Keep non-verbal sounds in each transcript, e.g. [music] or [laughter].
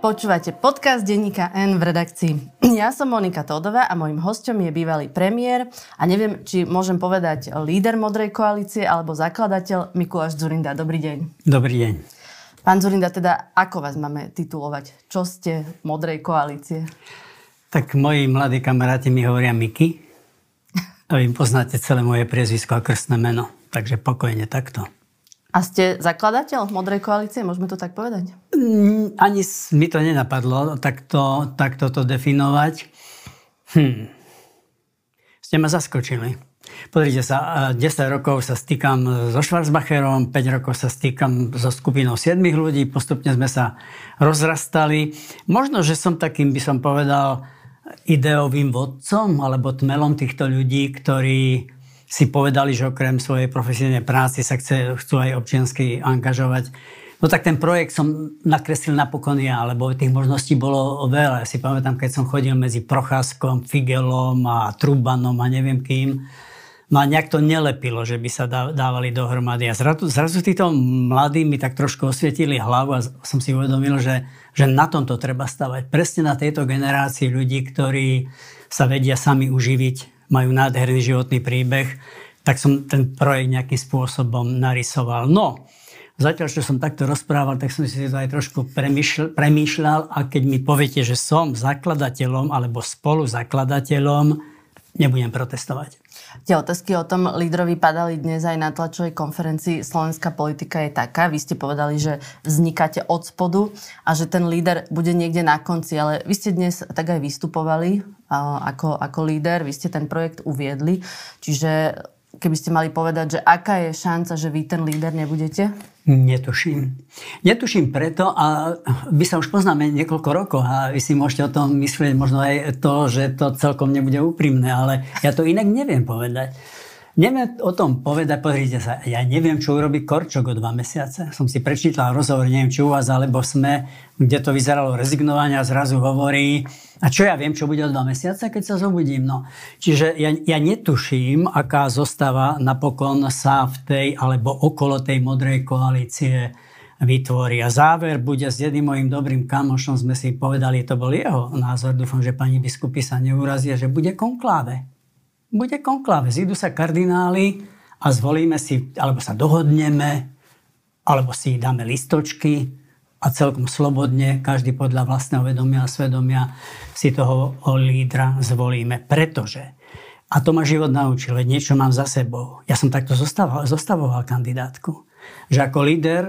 Počúvate podcast denníka N v redakcii. [clears throat] Ja som Monika Todová a môjim hostom je bývalý premiér a neviem, či môžem povedať líder Modrej koalície alebo zakladateľ Mikuláš Zurinda. Dobrý deň. Dobrý deň. Pán Zurinda, teda ako vás máme titulovať? Čo ste Modrej koalície? Tak moji mladí kamaráti mi hovoria Miki. A vy poznáte celé moje priezvisko a krstné meno. Takže pokojne takto. A ste zakladateľ Modrej koalície, môžeme to tak povedať? Mm, ani mi to nenapadlo takto, takto to definovať. Hm. Ste ma zaskočili. Pozrite sa, 10 rokov sa stýkam so Schwarzbacherom, 5 rokov sa stýkam so skupinou 7 ľudí, postupne sme sa rozrastali. Možno, že som takým, by som povedal, ideovým vodcom alebo tmelom týchto ľudí, ktorí si povedali, že okrem svojej profesionálnej práce sa chce, chcú aj občiansky angažovať. No tak ten projekt som nakreslil napokon ja, lebo tých možností bolo veľa. Ja si pamätám, keď som chodil medzi Procházkom, Figelom a Trubanom a neviem kým. No a nejak to nelepilo, že by sa dávali dohromady. A zrazu, zrazu títo mladí mi tak trošku osvietili hlavu a som si uvedomil, že, že na tomto treba stavať. Presne na tejto generácii ľudí, ktorí sa vedia sami uživiť, majú nádherný životný príbeh, tak som ten projekt nejakým spôsobom narysoval. No, zatiaľ, čo som takto rozprával, tak som si to aj trošku premýšľal a keď mi poviete, že som zakladateľom alebo spoluzakladateľom, nebudem protestovať. Tie otázky o tom lídrovi padali dnes aj na tlačovej konferencii. Slovenská politika je taká. Vy ste povedali, že vznikáte od spodu a že ten líder bude niekde na konci. Ale vy ste dnes tak aj vystupovali ako, ako líder. Vy ste ten projekt uviedli. Čiže keby ste mali povedať, že aká je šanca, že vy ten líder nebudete? Netuším. Netuším preto a my sa už poznáme niekoľko rokov a vy si môžete o tom myslieť možno aj to, že to celkom nebude úprimné, ale ja to inak neviem povedať. Neviem o tom povedať, pozrite sa, ja neviem, čo urobí Korčok o dva mesiace. Som si prečítal rozhovor, neviem, či u vás, alebo sme, kde to vyzeralo rezignovanie a zrazu hovorí, a čo ja viem, čo bude o dva mesiace, keď sa zobudím. No. Čiže ja, ja netuším, aká zostava napokon sa v tej, alebo okolo tej modrej koalície vytvorí. A záver bude s jedným mojim dobrým kamošom, sme si povedali, to bol jeho názor, dúfam, že pani biskupy sa neurazia, že bude konkláve bude konklave. Zídu sa kardináli a zvolíme si, alebo sa dohodneme, alebo si dáme listočky a celkom slobodne, každý podľa vlastného vedomia a svedomia si toho lídra zvolíme. Pretože, a to ma život naučil, veď niečo mám za sebou. Ja som takto zostavoval, zostavoval kandidátku. Že ako líder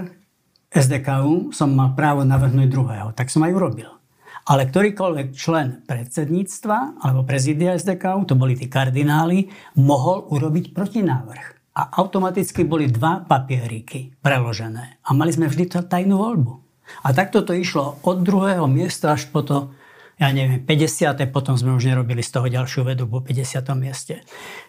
SDKU som mal právo navrhnúť druhého. Tak som aj urobil. Ale ktorýkoľvek člen predsedníctva alebo prezidia SDK, to boli tí kardináli, mohol urobiť protinávrh. A automaticky boli dva papieriky preložené. A mali sme vždy tajnú voľbu. A takto to išlo od druhého miesta až po to, ja neviem, 50. potom sme už nerobili z toho ďalšiu vedu po 50. mieste.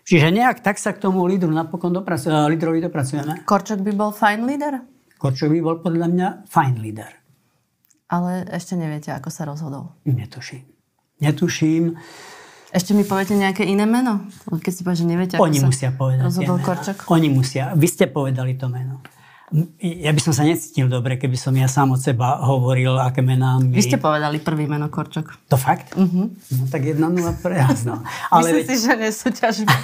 Čiže nejak tak sa k tomu lídru napokon doprac- lídrovi dopracujeme. Korčok by bol fajn líder? Korčok by bol podľa mňa fajn líder ale ešte neviete, ako sa rozhodol. Netuším. Netuším. Ešte mi poviete nejaké iné meno? Keď si že neviete, ako Oni sa musia povedať rozhodol Korčok. Oni musia. Vy ste povedali to meno. Ja by som sa necítil dobre, keby som ja sám od seba hovoril, aké mená mi... Vy ste povedali prvý meno Korčok. To fakt? Uh-huh. No tak jedna nula pre vás, no. [laughs] Ale Myslím veď... si, že nesúťažíme.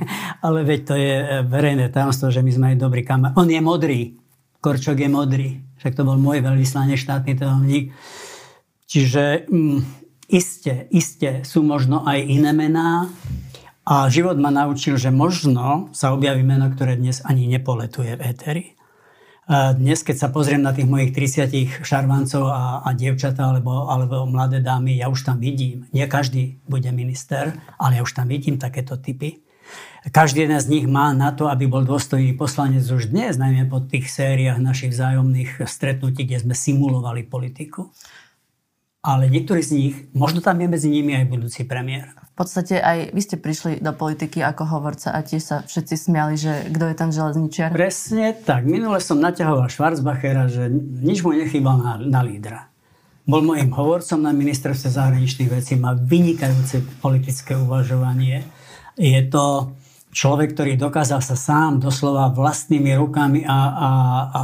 [laughs] Ale veď to je eh, verejné tajomstvo, že my sme aj dobrí kamarát. On je modrý. Korčok je modrý však to bol môj veľvyslanec štátny tajomník. Čiže mm, iste, iste sú možno aj iné mená a život ma naučil, že možno sa objaví meno, ktoré dnes ani nepoletuje v éteri. A dnes, keď sa pozriem na tých mojich 30 šarvancov a, a dievčatá alebo, alebo mladé dámy, ja už tam vidím, nie každý bude minister, ale ja už tam vidím takéto typy. Každý jeden z nich má na to, aby bol dôstojný poslanec už dnes, najmä po tých sériách našich vzájomných stretnutí, kde sme simulovali politiku. Ale niektorí z nich, možno tam je medzi nimi aj budúci premiér. V podstate aj vy ste prišli do politiky ako hovorca a tiež sa všetci smiali, že kto je ten železničiar. Presne tak. Minule som naťahoval Schwarzbachera, že nič mu nechýbal na, na lídra. Bol môjim hovorcom na ministerstve zahraničných vecí, má vynikajúce politické uvažovanie. Je to človek, ktorý dokázal sa sám doslova vlastnými rukami a, a, a, a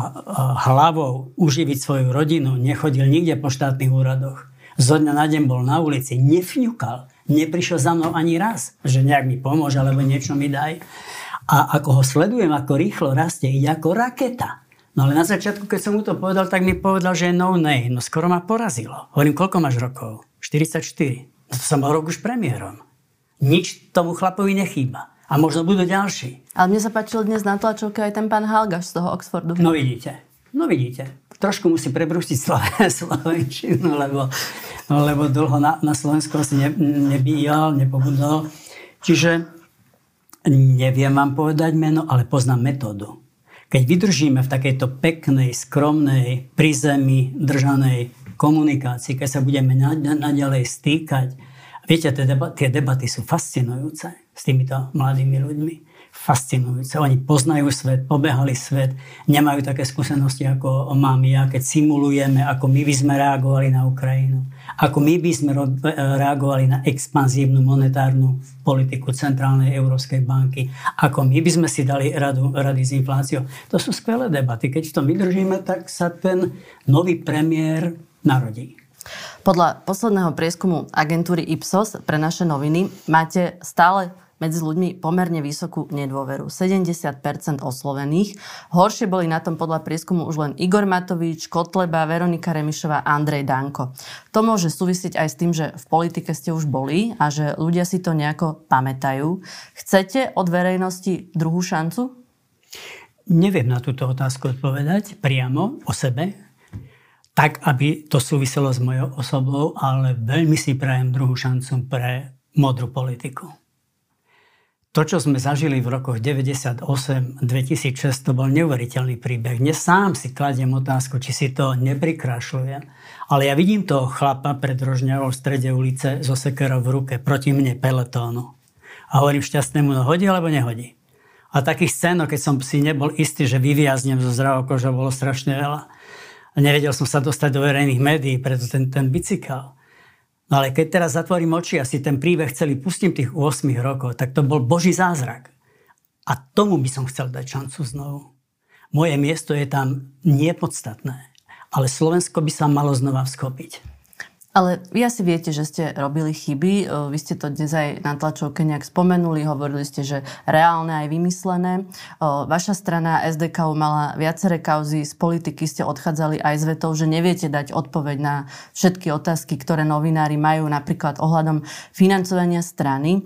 hlavou uživiť svoju rodinu, nechodil nikde po štátnych úradoch. Zo dňa na deň bol na ulici, nefňukal, neprišiel za mnou ani raz, že nejak mi pomôže alebo niečo mi daj. A ako ho sledujem, ako rýchlo rastie, ide ako raketa. No ale na začiatku, keď som mu to povedal, tak mi povedal, že je no name. No skoro ma porazilo. Hovorím, koľko máš rokov? 44. No to som bol rok už premiérom. Nič tomu chlapovi nechýba. A možno budú ďalší. Ale mne sa páčil dnes na tlačovke aj ten pán Halgaš z toho Oxfordu. No vidíte. No vidíte. Trošku musí prebruštiť [laughs] slovenčinu, lebo, lebo dlho na, na Slovensku asi ne, nebíjal, nepobudol. Čiže neviem vám povedať meno, ale poznám metódu. Keď vydržíme v takejto peknej, skromnej, pri zemi držanej komunikácii, keď sa budeme naďalej stýkať, viete, tie, debaty, tie debaty sú fascinujúce s týmito mladými ľuďmi fascinujúce. Oni poznajú svet, pobehali svet, nemajú také skúsenosti ako mám ja, keď simulujeme, ako my by sme reagovali na Ukrajinu, ako my by sme reagovali na expanzívnu monetárnu politiku Centrálnej Európskej banky, ako my by sme si dali radu, rady s infláciou. To sú skvelé debaty. Keď to vydržíme, tak sa ten nový premiér narodí. Podľa posledného prieskumu agentúry Ipsos pre naše noviny máte stále medzi ľuďmi pomerne vysokú nedôveru. 70% oslovených. Horšie boli na tom podľa prieskumu už len Igor Matovič, Kotleba, Veronika Remišová a Andrej Danko. To môže súvisieť aj s tým, že v politike ste už boli a že ľudia si to nejako pamätajú. Chcete od verejnosti druhú šancu? Neviem na túto otázku odpovedať priamo o sebe, tak, aby to súviselo s mojou osobou, ale veľmi si prajem druhú šancu pre modrú politiku. To, čo sme zažili v rokoch 98-2006, to bol neuveriteľný príbeh. Dnes sám si kladiem otázku, či si to neprikrašľujem. Ale ja vidím toho chlapa pred Rožňavou v strede ulice so sekerou v ruke proti mne peletónu. A hovorím šťastnému, no hodí alebo nehodí. A takých scénok, keď som si nebol istý, že vyviaznem zo zdravou bolo strašne veľa. A nevedel som sa dostať do verejných médií, preto ten, ten bicykel. No ale keď teraz zatvorím oči a si ten príbeh celý pustím tých 8 rokov, tak to bol Boží zázrak. A tomu by som chcel dať šancu znovu. Moje miesto je tam nepodstatné, ale Slovensko by sa malo znova vskopiť. Ale vy asi viete, že ste robili chyby. E, vy ste to dnes aj na tlačovke nejak spomenuli. Hovorili ste, že reálne aj vymyslené. E, vaša strana SDK mala viaceré kauzy. Z politiky ste odchádzali aj s vetou, že neviete dať odpoveď na všetky otázky, ktoré novinári majú, napríklad ohľadom financovania strany.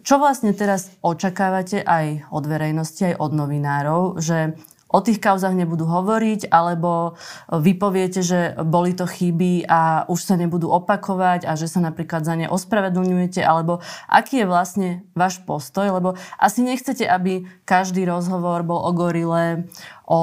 Čo vlastne teraz očakávate aj od verejnosti, aj od novinárov, že o tých kauzach nebudú hovoriť, alebo vy poviete, že boli to chyby a už sa nebudú opakovať a že sa napríklad za ne ospravedlňujete, alebo aký je vlastne váš postoj, lebo asi nechcete, aby každý rozhovor bol o gorile, o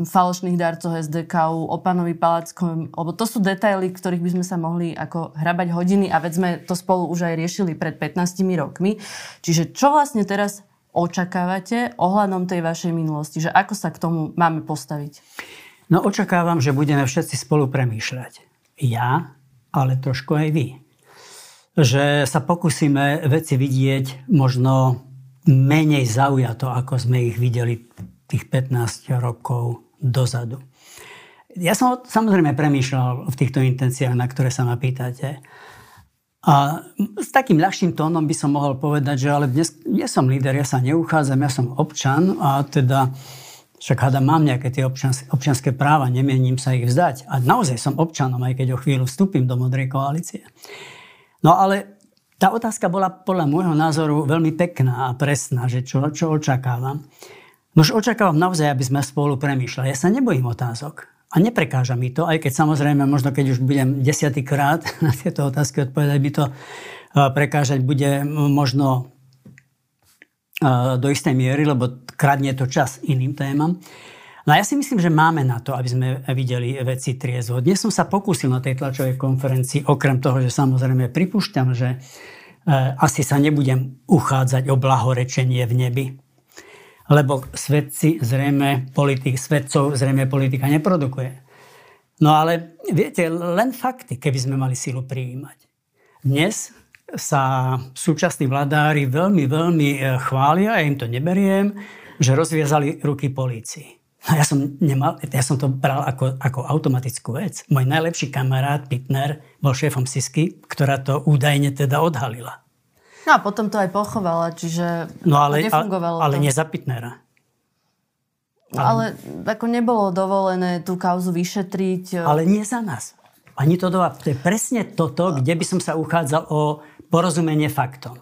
falošných darcoch SDK, o pánovi Palackom, lebo to sú detaily, ktorých by sme sa mohli ako hrabať hodiny a veď sme to spolu už aj riešili pred 15 rokmi. Čiže čo vlastne teraz očakávate ohľadom tej vašej minulosti? Že ako sa k tomu máme postaviť? No očakávam, že budeme všetci spolu premýšľať. Ja, ale trošku aj vy. Že sa pokúsime veci vidieť možno menej zaujato, ako sme ich videli tých 15 rokov dozadu. Ja som samozrejme premýšľal v týchto intenciách, na ktoré sa ma pýtate. A s takým ľahším tónom by som mohol povedať, že ale dnes nie som líder, ja sa neuchádzam, ja som občan a teda však hada mám nejaké tie občans, občanské práva, nemienim sa ich vzdať. A naozaj som občanom, aj keď o chvíľu vstúpim do Modrej koalície. No ale tá otázka bola podľa môjho názoru veľmi pekná a presná, že čo, čo očakávam. Nož očakávam naozaj, aby sme spolu premýšľali. Ja sa nebojím otázok. A neprekáža mi to, aj keď samozrejme, možno keď už budem desiatýkrát [laughs] na tieto otázky odpovedať, mi to e, prekážať bude možno e, do istej miery, lebo kradne to čas iným témam. No ja si myslím, že máme na to, aby sme videli veci triezvo. Dnes som sa pokúsil na tej tlačovej konferencii, okrem toho, že samozrejme pripúšťam, že e, asi sa nebudem uchádzať o blahorečenie v nebi lebo svedci zrejme politik, svedcov zrejme politika neprodukuje. No ale viete, len fakty, keby sme mali sílu prijímať. Dnes sa súčasní vladári veľmi, veľmi e, chvália, ja im to neberiem, že rozviezali ruky polícii. No ja som, nemal, ja som to bral ako, ako automatickú vec. Môj najlepší kamarát Pitner bol šéfom Sisky, ktorá to údajne teda odhalila. No a potom to aj pochovala, čiže no ale, nefungovalo ale, ale to. nie za Pitnera. Ale, ale ako nebolo dovolené tú kauzu vyšetriť. Ale nie za nás. Ani to, to je presne toto, kde by som sa uchádzal o porozumenie faktom.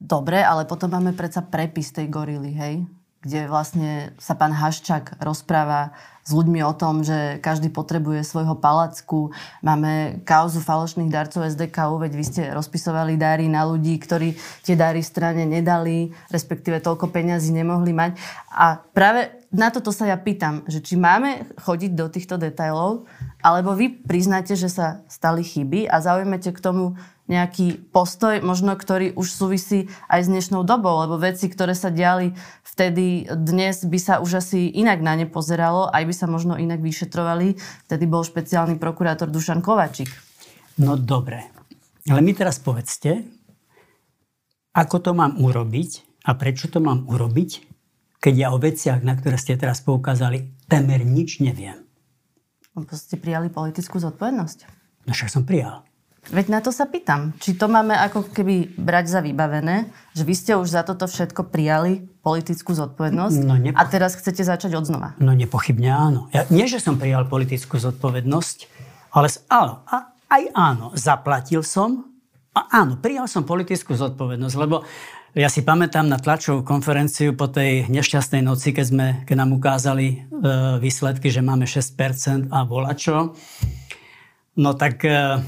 Dobre, ale potom máme predsa prepis tej gorily, hej? Kde vlastne sa pán Haščák rozpráva s ľuďmi o tom, že každý potrebuje svojho palacku. Máme kauzu falošných darcov SDKU, veď vy ste rozpisovali dáry na ľudí, ktorí tie dáry strane nedali, respektíve toľko peňazí nemohli mať. A práve na toto sa ja pýtam, že či máme chodiť do týchto detajlov, alebo vy priznáte, že sa stali chyby a zaujmete k tomu nejaký postoj, možno ktorý už súvisí aj s dnešnou dobou, lebo veci, ktoré sa diali vtedy, dnes by sa už asi inak na ne pozeralo, aj by sa možno inak vyšetrovali. Vtedy bol špeciálny prokurátor Dušan Kovačík. No dobre, ale mi teraz povedzte, ako to mám urobiť a prečo to mám urobiť, keď ja o veciach, na ktoré ste teraz poukázali, temer nič neviem. Lebo ste prijali politickú zodpovednosť. No však som prijal. Veď na to sa pýtam. Či to máme ako keby brať za vybavené, že vy ste už za toto všetko prijali politickú zodpovednosť no, nepo... a teraz chcete začať od znova. No nepochybne áno. Ja, nie, že som prijal politickú zodpovednosť, ale áno, a, aj áno, zaplatil som a áno, prijal som politickú zodpovednosť, lebo ja si pamätám na tlačovú konferenciu po tej nešťastnej noci, keď, sme, keď nám ukázali e, výsledky, že máme 6% a volačo. No tak e,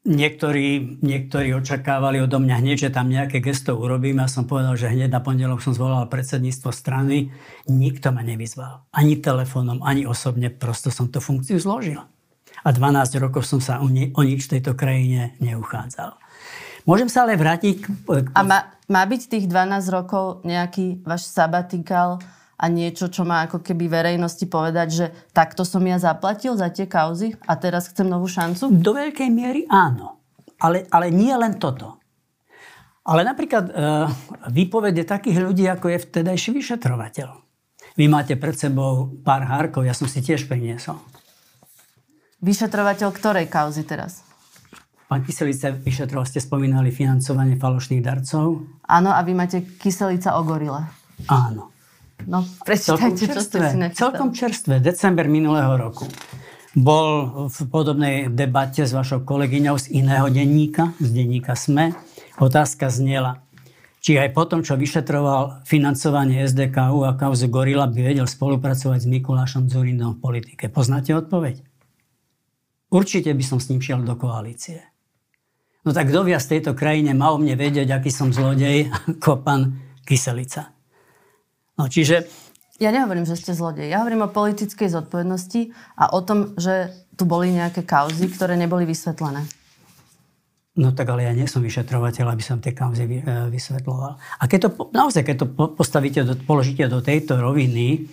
Niektorí, niektorí očakávali odo mňa hneď, že tam nejaké gesto urobím. Ja som povedal, že hneď na pondelok som zvolal predsedníctvo strany. Nikto ma nevyzval. Ani telefónom, ani osobne. Prosto som tú funkciu zložil. A 12 rokov som sa o, ni- o nič v tejto krajine neuchádzal. Môžem sa ale vrátiť... K... A má, má byť tých 12 rokov nejaký váš sabatikál a niečo, čo má ako keby verejnosti povedať, že takto som ja zaplatil za tie kauzy a teraz chcem novú šancu? Do veľkej miery áno. Ale, ale nie len toto. Ale napríklad e, výpovede takých ľudí, ako je vtedajší vyšetrovateľ. Vy máte pred sebou pár hárkov, ja som si tiež priniesol. Vyšetrovateľ ktorej kauzy teraz? Pán Kyselica vyšetroval, ste spomínali financovanie falošných darcov. Áno, a vy máte Kyselica o gorile. Áno. No, prečítajte, čo ste si napísali. Celkom čerstvé, december minulého roku. Bol v podobnej debate s vašou kolegyňou z iného denníka, z denníka SME. Otázka znela, či aj potom, čo vyšetroval financovanie SDKU a kauzu Gorila, by vedel spolupracovať s Mikulášom Zurindom v politike. Poznáte odpoveď? Určite by som s ním šiel do koalície. No tak kto v tejto krajine má o mne vedieť, aký som zlodej, ako pán Kyselica. No, čiže... Ja nehovorím, že ste zlodej. Ja hovorím o politickej zodpovednosti a o tom, že tu boli nejaké kauzy, ktoré neboli vysvetlené. No tak ale ja nie som vyšetrovateľ, aby som tie kauzy e, vysvetloval. A keď to, naozaj, keď to postavíte, do, položíte do tejto roviny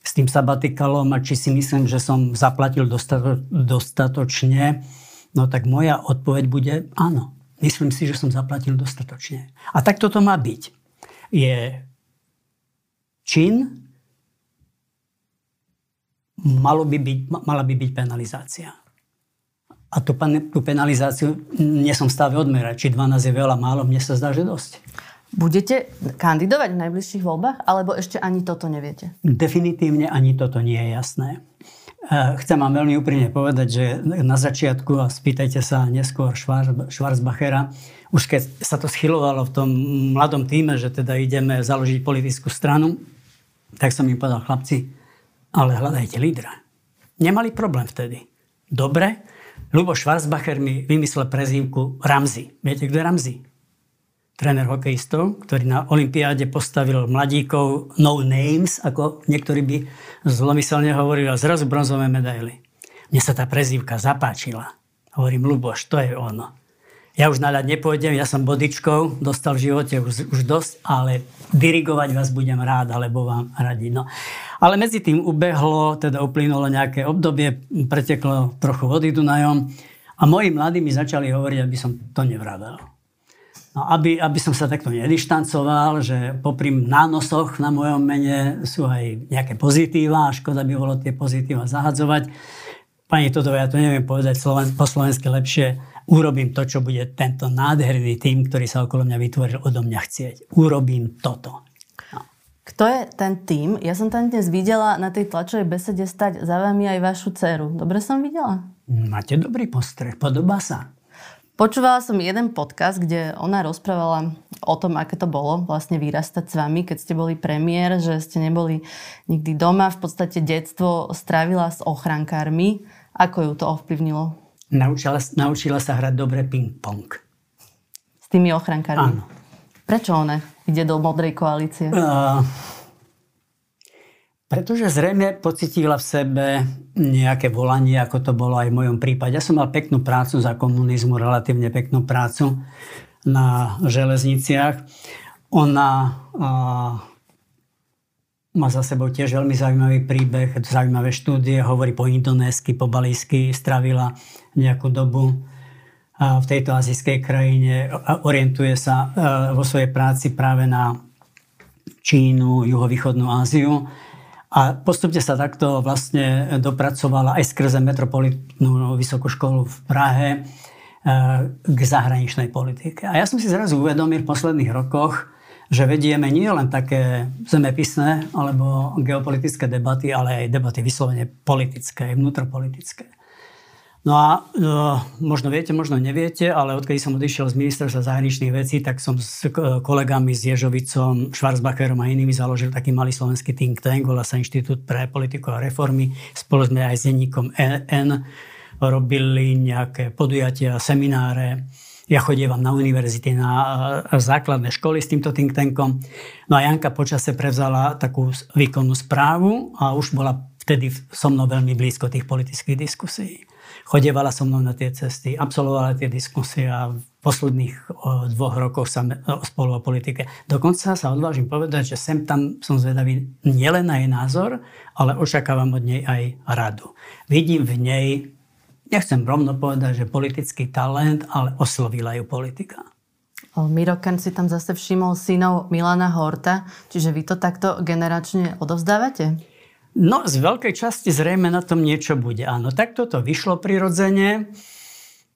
s tým sabatikalom a či si myslím, že som zaplatil dostato, dostatočne, no tak moja odpoveď bude áno. Myslím si, že som zaplatil dostatočne. A tak toto má byť. Je čin, malo by byť, mala by byť penalizácia. A tú, tú penalizáciu nie som v stave odmerať. Či 12 je veľa, málo, mne sa zdá, že dosť. Budete kandidovať v najbližších voľbách, alebo ešte ani toto neviete? Definitívne ani toto nie je jasné. E, chcem vám veľmi úprimne povedať, že na začiatku, a spýtajte sa neskôr Schwarzbachera, už keď sa to schylovalo v tom mladom týme, že teda ideme založiť politickú stranu, tak som im povedal, chlapci, ale hľadajte lídra. Nemali problém vtedy. Dobre, Lubo Schwarzbacher mi vymyslel prezývku Ramzi. Viete, kto je Ramzi? Tréner hokejistov, ktorý na Olympiáde postavil mladíkov no names, ako niektorí by zlomyselne hovorili, a zrazu bronzové medaily. Mne sa tá prezývka zapáčila. Hovorím, Luboš, to je ono ja už na ľad nepôjdem, ja som bodičkou, dostal v živote už, už dosť, ale dirigovať vás budem rád, alebo vám radiť. No. Ale medzi tým ubehlo, teda uplynulo nejaké obdobie, preteklo trochu vody Dunajom A moji mladí mi začali hovoriť, aby som to nevravel. No, aby, aby som sa takto nedištancoval, že popri nánosoch na mojom mene sú aj nejaké pozitíva a škoda by bolo tie pozitíva zahadzovať. Pani toto ja to neviem povedať po slovensky lepšie. Urobím to, čo bude tento nádherný tým, ktorý sa okolo mňa vytvoril, odo mňa chcieť. Urobím toto. No. Kto je ten tým? Ja som tam dnes videla na tej tlačovej besede stať za vami aj vašu dceru. Dobre som videla? Máte dobrý postreh, podobá sa. Počúvala som jeden podcast, kde ona rozprávala o tom, aké to bolo vlastne vyrastať s vami, keď ste boli premiér, že ste neboli nikdy doma, v podstate detstvo strávila s ochrankármi. Ako ju to ovplyvnilo? Naučila, naučila sa hrať dobre ping-pong. S tými ochrankármi? Áno. Prečo ona ide do modrej koalície? Uh, pretože zrejme pocitila v sebe nejaké volanie, ako to bolo aj v mojom prípade. Ja som mal peknú prácu za komunizmu, relatívne peknú prácu na železniciach. Ona a, má za sebou tiež veľmi zaujímavý príbeh, zaujímavé štúdie, hovorí po indonésky, po balísky, stravila nejakú dobu v tejto azijskej krajine. Orientuje sa vo svojej práci práve na Čínu, juhovýchodnú Áziu a postupne sa takto vlastne dopracovala aj skrze Metropolitnú vysokú školu v Prahe e, k zahraničnej politike. A ja som si zrazu uvedomil v posledných rokoch, že vedieme nie len také zemepisné alebo geopolitické debaty, ale aj debaty vyslovene politické, vnútropolitické. No a no, možno viete, možno neviete, ale odkedy som odišiel z ministerstva zahraničných vecí, tak som s kolegami s Ježovicom, Schwarzbacherom a inými založil taký malý slovenský think tank, volá sa Inštitút pre politiku a reformy. Spolu sme aj s denníkom N robili nejaké podujatia, semináre. Ja chodievam na univerzity, na základné školy s týmto think tankom. No a Janka počase prevzala takú výkonnú správu a už bola vtedy so mnou veľmi blízko tých politických diskusí chodievala so mnou na tie cesty, absolvovala tie diskusie a v posledných dvoch rokoch sa spolu o politike. Dokonca sa odvážim povedať, že sem tam som zvedavý nielen na jej názor, ale očakávam od nej aj radu. Vidím v nej, nechcem rovno povedať, že politický talent, ale oslovila ju politika. Mirokan si tam zase všimol synov Milana Horta, čiže vy to takto generačne odovzdávate? No, z veľkej časti zrejme na tom niečo bude. Áno, tak toto vyšlo prirodzene.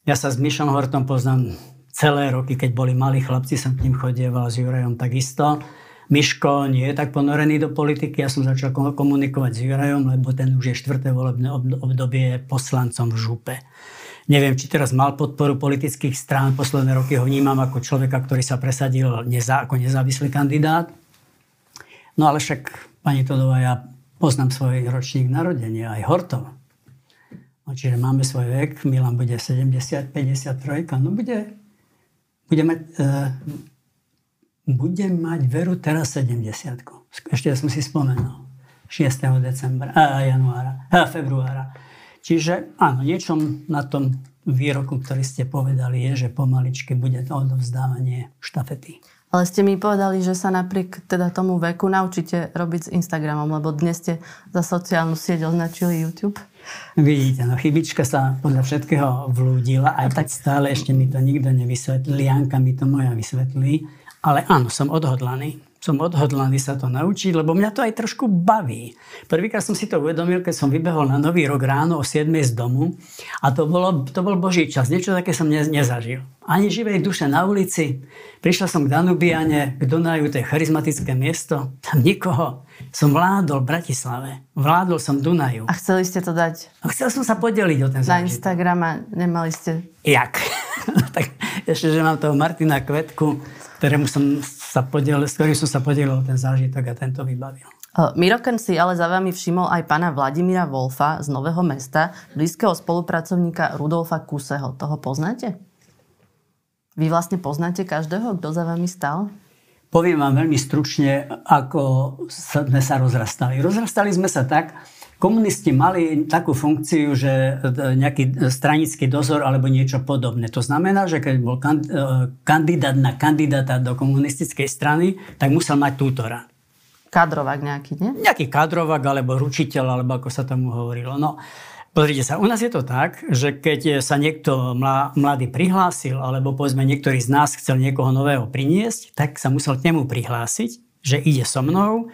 Ja sa s Mišom Hortom poznám celé roky, keď boli malí chlapci, som k ním chodieval s Jurajom takisto. Miško nie je tak ponorený do politiky, ja som začal komunikovať s Jurajom, lebo ten už je štvrté volebné obdobie poslancom v župe. Neviem, či teraz mal podporu politických strán, posledné roky ho vnímam ako človeka, ktorý sa presadil neza, ako nezávislý kandidát. No ale však, pani Todová, ja Poznám svoj ročník narodenia, aj Hortov. No, čiže máme svoj vek, Milan bude 70, 53, no bude, bude mať, e, bude mať veru teraz 70. Ešte ja som si spomenul. 6. decembra, a januára, a februára. Čiže áno, niečom na tom výroku, ktorý ste povedali, je, že pomaličky bude to odovzdávanie štafety. Ale ste mi povedali, že sa napriek teda tomu veku naučíte robiť s Instagramom, lebo dnes ste za sociálnu sieť označili YouTube. Vidíte, no chybička sa podľa všetkého vlúdila, aj tak stále ešte mi to nikto nevysvetlí, Janka mi to moja vysvetlí, ale áno, som odhodlaný som odhodlaný sa to naučiť, lebo mňa to aj trošku baví. Prvýkrát som si to uvedomil, keď som vybehol na Nový rok ráno o 7 z domu a to, bolo, to bol Boží čas. Niečo také som ne, nezažil. Ani živej duše na ulici. Prišiel som k Danubiane, k Dunaju, to je charizmatické miesto. Tam nikoho. Som vládol v Bratislave. Vládol som Dunaju. A chceli ste to dať? A chcel som sa podeliť o ten zážitok. Na Instagram a nemali ste... Jak? [laughs] tak ešte, že mám toho Martina Kvetku, ktorému som sa podiel, s ktorým som sa podielil ten zážitok a tento vybavil. Miroken si ale za vami všimol aj pána Vladimíra Wolfa z Nového mesta, blízkeho spolupracovníka Rudolfa Kuseho. Toho poznáte? Vy vlastne poznáte každého, kto za vami stal? Poviem vám veľmi stručne, ako sme sa rozrastali. Rozrastali sme sa tak, Komunisti mali takú funkciu, že e, nejaký stranický dozor alebo niečo podobné. To znamená, že keď bol e, kandidát na kandidáta do komunistickej strany, tak musel mať tútora. Kadrovák nejaký, nie? Nejaký kadrovák alebo ručiteľ, alebo ako sa tomu hovorilo. No, Pozrite sa, u nás je to tak, že keď sa niekto mladý prihlásil, alebo povedzme niektorý z nás chcel niekoho nového priniesť, tak sa musel k nemu prihlásiť, že ide so mnou.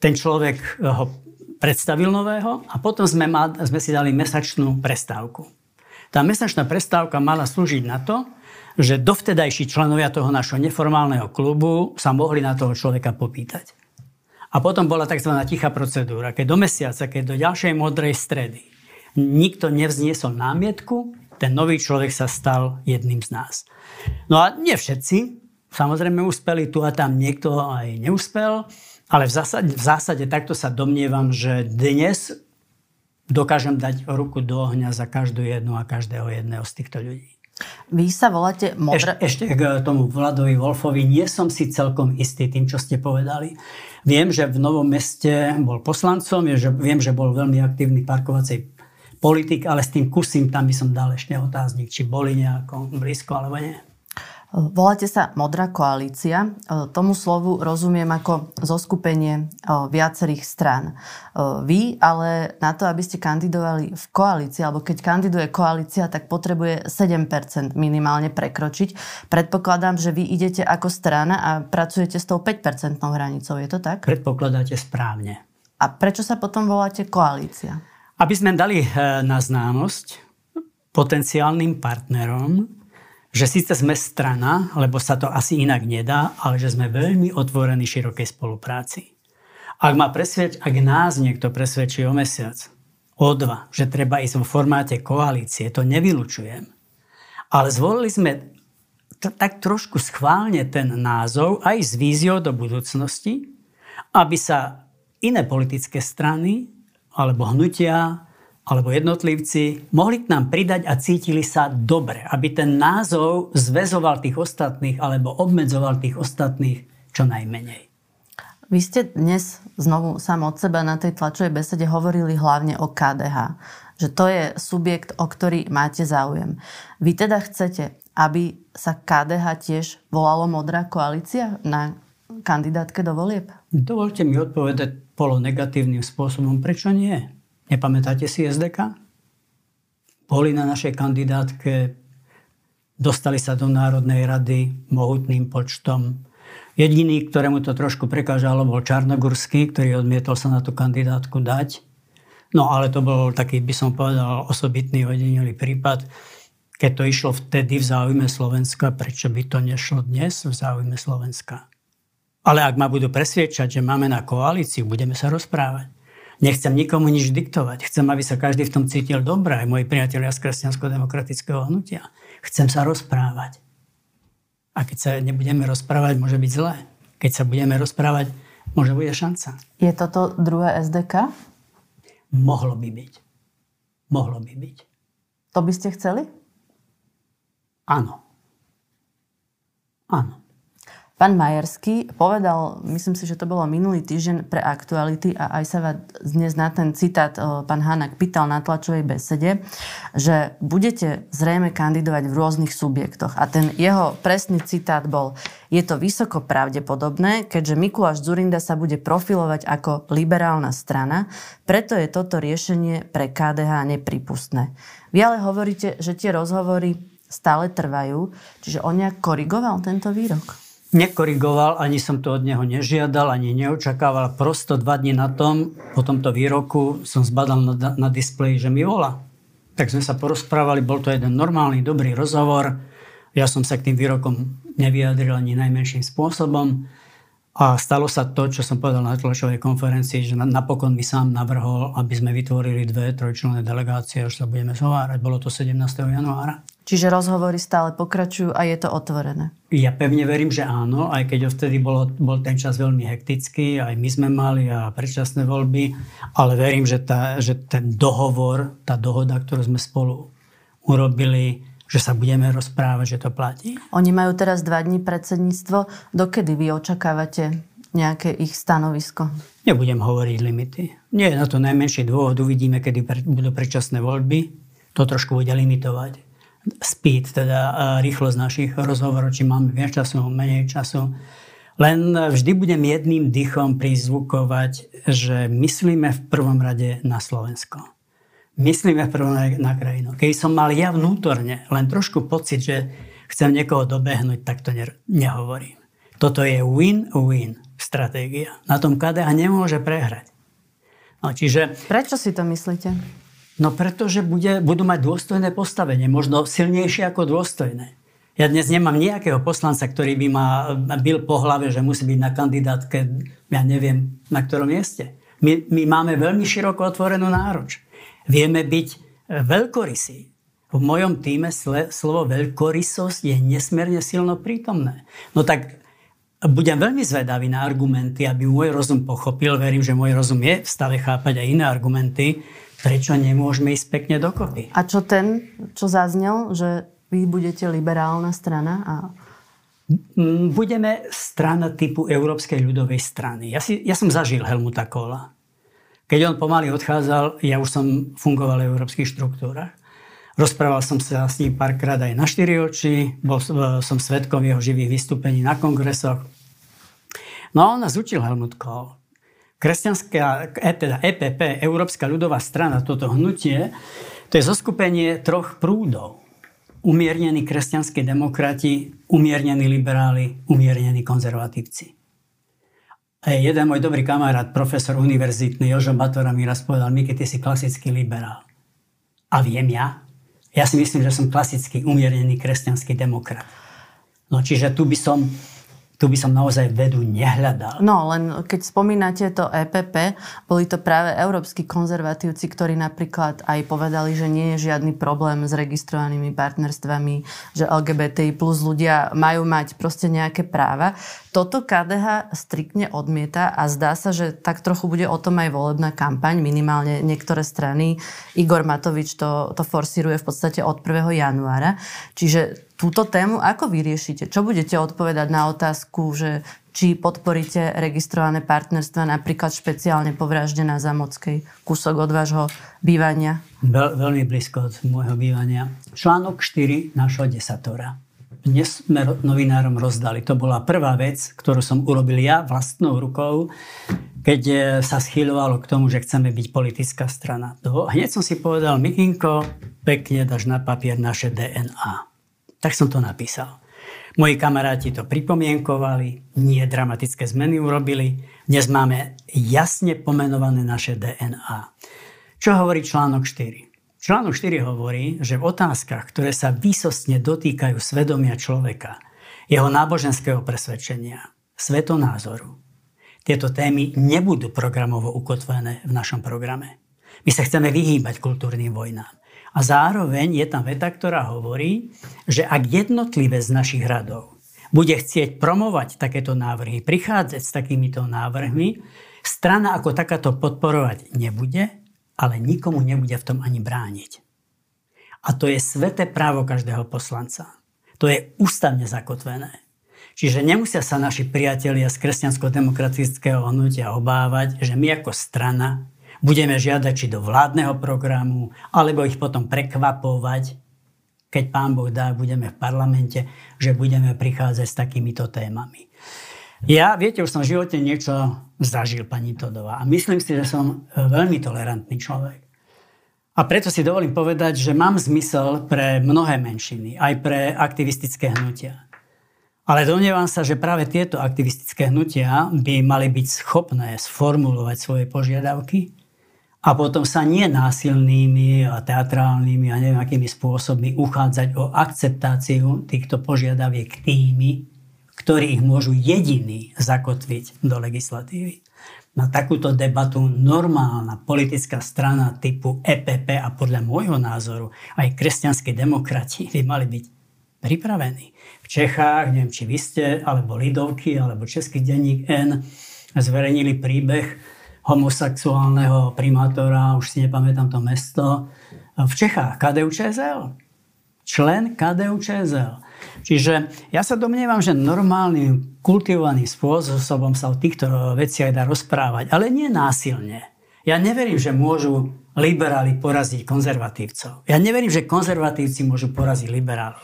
Ten človek ho predstavil nového a potom sme, ma, sme si dali mesačnú prestávku. Tá mesačná prestávka mala slúžiť na to, že dovtedajší členovia toho našho neformálneho klubu sa mohli na toho človeka popýtať. A potom bola tzv. tichá procedúra, keď do mesiaca, keď do ďalšej modrej stredy nikto nevzniesol námietku, ten nový človek sa stal jedným z nás. No a nie všetci, samozrejme uspeli, tu a tam niekto aj neúspel, ale v zásade, v zásade takto sa domnievam, že dnes dokážem dať ruku do ohňa za každú jednu a každého jedného z týchto ľudí. Vy sa voláte modra... Ešte, ešte k tomu Vladovi Wolfovi. Nie som si celkom istý tým, čo ste povedali. Viem, že v Novom meste bol poslancom, viem, že bol veľmi aktívny parkovacej politik, ale s tým kusím tam by som dal ešte otáznik, či boli nejako blízko alebo nie. Voláte sa Modrá koalícia. Tomu slovu rozumiem ako zoskupenie viacerých strán. Vy ale na to, aby ste kandidovali v koalícii, alebo keď kandiduje koalícia, tak potrebuje 7% minimálne prekročiť. Predpokladám, že vy idete ako strana a pracujete s tou 5% hranicou. Je to tak? Predpokladáte správne. A prečo sa potom voláte koalícia? Aby sme dali na známosť potenciálnym partnerom, že síce sme strana, lebo sa to asi inak nedá, ale že sme veľmi otvorení širokej spolupráci. Ak ma presvedč, ak nás niekto presvedčí o mesiac, o dva, že treba ísť vo formáte koalície, to nevylučujem. Ale zvolili sme t- tak trošku schválne ten názov aj s víziou do budúcnosti, aby sa iné politické strany alebo hnutia, alebo jednotlivci mohli k nám pridať a cítili sa dobre, aby ten názov zväzoval tých ostatných alebo obmedzoval tých ostatných čo najmenej. Vy ste dnes znovu sám od seba na tej tlačovej besede hovorili hlavne o KDH. Že to je subjekt, o ktorý máte záujem. Vy teda chcete, aby sa KDH tiež volalo Modrá koalícia na kandidátke do volieb? Dovolte mi odpovedať bolo negatívnym spôsobom. Prečo nie? Nepamätáte si SDK? Boli na našej kandidátke, dostali sa do Národnej rady mohutným počtom. Jediný, ktorému to trošku prekážalo, bol Čarnogurský, ktorý odmietol sa na tú kandidátku dať. No ale to bol taký, by som povedal, osobitný ojedinelý prípad. Keď to išlo vtedy v záujme Slovenska, prečo by to nešlo dnes v záujme Slovenska? Ale ak ma budú presviečať, že máme na koalíciu, budeme sa rozprávať. Nechcem nikomu nič diktovať. Chcem, aby sa každý v tom cítil dobre, aj moji priatelia z kresťansko-demokratického hnutia. Chcem sa rozprávať. A keď sa nebudeme rozprávať, môže byť zlé. Keď sa budeme rozprávať, môže bude šanca. Je toto druhé SDK? Mohlo by byť. Mohlo by byť. To by ste chceli? Áno. Áno. Pán Majerský povedal, myslím si, že to bolo minulý týždeň pre aktuality a aj sa vás dnes na ten citát pán Hanak pýtal na tlačovej besede, že budete zrejme kandidovať v rôznych subjektoch. A ten jeho presný citát bol, je to vysoko pravdepodobné, keďže Mikuláš Zurinda sa bude profilovať ako liberálna strana, preto je toto riešenie pre KDH nepripustné. Vy ale hovoríte, že tie rozhovory stále trvajú, čiže on nejak korigoval tento výrok? Nekorigoval, ani som to od neho nežiadal, ani neočakával. Prosto dva dní na tom, po tomto výroku, som zbadal na, na displeji, že mi volá. Tak sme sa porozprávali, bol to jeden normálny, dobrý rozhovor. Ja som sa k tým výrokom nevyjadril ani najmenším spôsobom. A stalo sa to, čo som povedal na tlačovej konferencii, že napokon mi sám navrhol, aby sme vytvorili dve trojčlenné delegácie, až sa budeme zhovárať. Bolo to 17. januára. Čiže rozhovory stále pokračujú a je to otvorené? Ja pevne verím, že áno, aj keď vtedy bolo, bol ten čas veľmi hektický, aj my sme mali a predčasné voľby, ale verím, že, tá, že ten dohovor, tá dohoda, ktorú sme spolu urobili, že sa budeme rozprávať, že to platí? Oni majú teraz dva dní predsedníctvo. Dokedy vy očakávate nejaké ich stanovisko? Nebudem hovoriť limity. Nie je na to najmenší dôvod. Uvidíme, kedy pre, budú predčasné voľby. To trošku bude limitovať. Speed, teda rýchlosť našich rozhovorov, či máme viac času, menej času. Len vždy budem jedným dychom prizvukovať, že myslíme v prvom rade na Slovensko myslíme prvom na, na krajinu. Keď som mal ja vnútorne len trošku pocit, že chcem niekoho dobehnúť, tak to ne, nehovorím. Toto je win-win stratégia. Na tom KDH nemôže prehrať. No, čiže... Prečo si to myslíte? No pretože bude, budú mať dôstojné postavenie, možno silnejšie ako dôstojné. Ja dnes nemám nejakého poslanca, ktorý by ma bil po hlave, že musí byť na kandidátke, ja neviem, na ktorom mieste. My, my máme veľmi široko otvorenú nároč. Vieme byť e, veľkorysí. V mojom týme slovo veľkorysosť je nesmierne silno prítomné. No tak budem veľmi zvedavý na argumenty, aby môj rozum pochopil. Verím, že môj rozum je v stave chápať aj iné argumenty. Prečo nemôžeme ísť pekne dokopy? A čo ten, čo zaznel, že vy budete liberálna strana a mm, Budeme strana typu Európskej ľudovej strany. Ja, si, ja som zažil Helmuta Kohla. Keď on pomaly odchádzal, ja už som fungoval v európskych štruktúrach. Rozprával som sa s ním párkrát aj na štyri oči, bol som svetkom jeho živých vystúpení na kongresoch. No a on nás učil Helmut Kohl. Kresťanská, e, teda EPP, Európska ľudová strana, toto hnutie, to je zoskupenie troch prúdov umiernení kresťanskí demokrati, umiernení liberáli, umiernení konzervatívci. A jeden môj dobrý kamarát, profesor univerzitný Jožo Batora mi raz povedal, Miky, ty si klasický liberál. A viem ja? Ja si myslím, že som klasický umiernený kresťanský demokrat. No čiže tu by som tu by som naozaj vedu nehľadal. No, len keď spomínate to EPP, boli to práve európsky konzervatívci, ktorí napríklad aj povedali, že nie je žiadny problém s registrovanými partnerstvami, že LGBTI plus ľudia majú mať proste nejaké práva. Toto KDH striktne odmieta a zdá sa, že tak trochu bude o tom aj volebná kampaň, minimálne niektoré strany. Igor Matovič to, to forsíruje v podstate od 1. januára. Čiže túto tému ako vyriešite? Čo budete odpovedať na otázku, že či podporíte registrované partnerstva napríklad špeciálne po vražde na kúsok od vášho bývania? Veľ, veľmi blízko od môjho bývania. Článok 4 našho desatora. Dnes sme novinárom rozdali. To bola prvá vec, ktorú som urobil ja vlastnou rukou, keď e, sa schyľovalo k tomu, že chceme byť politická strana. hneď som si povedal, Mikinko, pekne dáš na papier naše DNA. Tak som to napísal. Moji kamaráti to pripomienkovali, nie dramatické zmeny urobili. Dnes máme jasne pomenované naše DNA. Čo hovorí článok 4? Článok 4 hovorí, že v otázkach, ktoré sa výsostne dotýkajú svedomia človeka, jeho náboženského presvedčenia, svetonázoru, tieto témy nebudú programovo ukotvené v našom programe. My sa chceme vyhýbať kultúrnym vojnám. A zároveň je tam veta, ktorá hovorí, že ak jednotlivé z našich radov bude chcieť promovať takéto návrhy, prichádzať s takýmito návrhmi, strana ako takáto podporovať nebude, ale nikomu nebude v tom ani brániť. A to je sveté právo každého poslanca. To je ústavne zakotvené. Čiže nemusia sa naši priatelia z kresťansko-demokratického hnutia obávať, že my ako strana budeme žiadať či do vládneho programu, alebo ich potom prekvapovať, keď pán Boh dá, budeme v parlamente, že budeme prichádzať s takýmito témami. Ja, viete, už som v živote niečo zažil, pani Todová. A myslím si, že som veľmi tolerantný človek. A preto si dovolím povedať, že mám zmysel pre mnohé menšiny, aj pre aktivistické hnutia. Ale domnievam sa, že práve tieto aktivistické hnutia by mali byť schopné sformulovať svoje požiadavky a potom sa nie násilnými a teatrálnymi a neviem akými spôsobmi uchádzať o akceptáciu týchto požiadaviek tými, ktorí ich môžu jediní zakotviť do legislatívy. Na takúto debatu normálna politická strana typu EPP a podľa môjho názoru aj kresťanskí demokrati by mali byť pripravení. V Čechách, neviem či vy ste, alebo Lidovky, alebo Český denník N zverejnili príbeh homosexuálneho primátora, už si nepamätám to mesto, v Čechách, KDU ČSL. Člen KDU ČSL. Čiže ja sa domnievam, že normálnym, kultivovaným spôsobom sa o týchto veciach dá rozprávať, ale nie násilne. Ja neverím, že môžu liberáli poraziť konzervatívcov. Ja neverím, že konzervatívci môžu poraziť liberálov.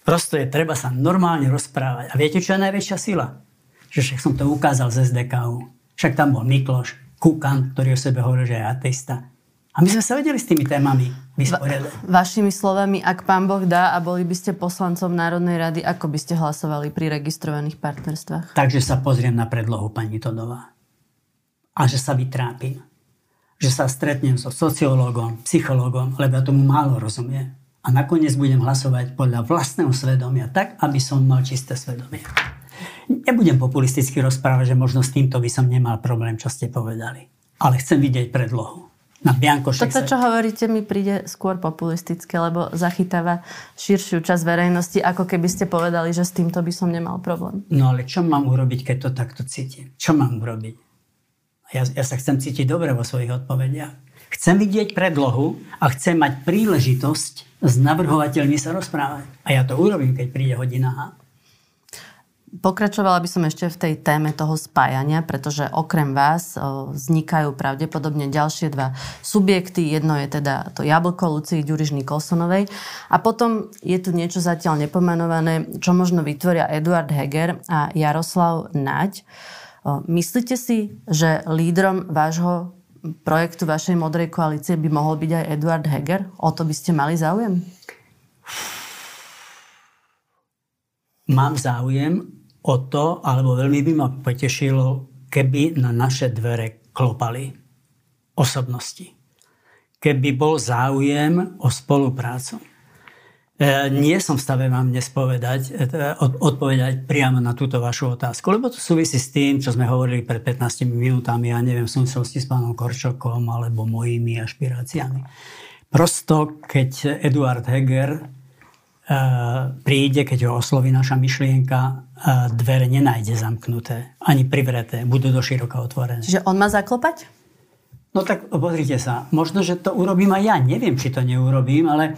Prosto je treba sa normálne rozprávať. A viete, čo je najväčšia sila? Že však som to ukázal z SDKU. Však tam bol Mikloš, Kukan, ktorý o sebe hovorí, že je ateista. A my sme sa vedeli s tými témami vysporiadať. Va- vašimi slovami, ak pán Boh dá a boli by ste poslancom Národnej rady, ako by ste hlasovali pri registrovaných partnerstvách? Takže sa pozriem na predlohu pani Todová. A že sa vytrápim. Že sa stretnem so sociológom, psychológom, lebo ja tomu málo rozumiem. A nakoniec budem hlasovať podľa vlastného svedomia, tak, aby som mal čisté svedomie. Nebudem populisticky rozprávať, že možno s týmto by som nemal problém, čo ste povedali. Ale chcem vidieť predlohu na Biankošek. Toto, čo hovoríte, mi príde skôr populistické, lebo zachytáva širšiu časť verejnosti, ako keby ste povedali, že s týmto by som nemal problém. No ale čo mám urobiť, keď to takto cítim? Čo mám urobiť? Ja, ja sa chcem cítiť dobre vo svojich odpovediach. Chcem vidieť predlohu a chcem mať príležitosť s navrhovateľmi sa rozprávať. A ja to urobím, keď príde hodina Pokračovala by som ešte v tej téme toho spájania, pretože okrem vás vznikajú pravdepodobne ďalšie dva subjekty. Jedno je teda to jablko Lucii Ďurižny Kolsonovej a potom je tu niečo zatiaľ nepomenované, čo možno vytvoria Eduard Heger a Jaroslav Naď. Myslíte si, že lídrom vášho projektu, vašej modrej koalície by mohol byť aj Eduard Heger? O to by ste mali záujem? Mám záujem, o to, alebo veľmi by ma potešilo, keby na naše dvere klopali osobnosti. Keby bol záujem o spoluprácu. E, nie som v stave vám dnes povedať, e, odpovedať priamo na túto vašu otázku, lebo to súvisí s tým, čo sme hovorili pred 15 minútami, ja neviem, v súvislosti s pánom Korčokom alebo mojimi ašpiráciami. Prosto, keď Eduard Heger príde, keď ho osloví naša myšlienka, dvere nenájde zamknuté, ani privreté, budú do široka otvorené. Čiže on má zaklopať? No tak pozrite sa, možno, že to urobím aj ja, neviem, či to neurobím, ale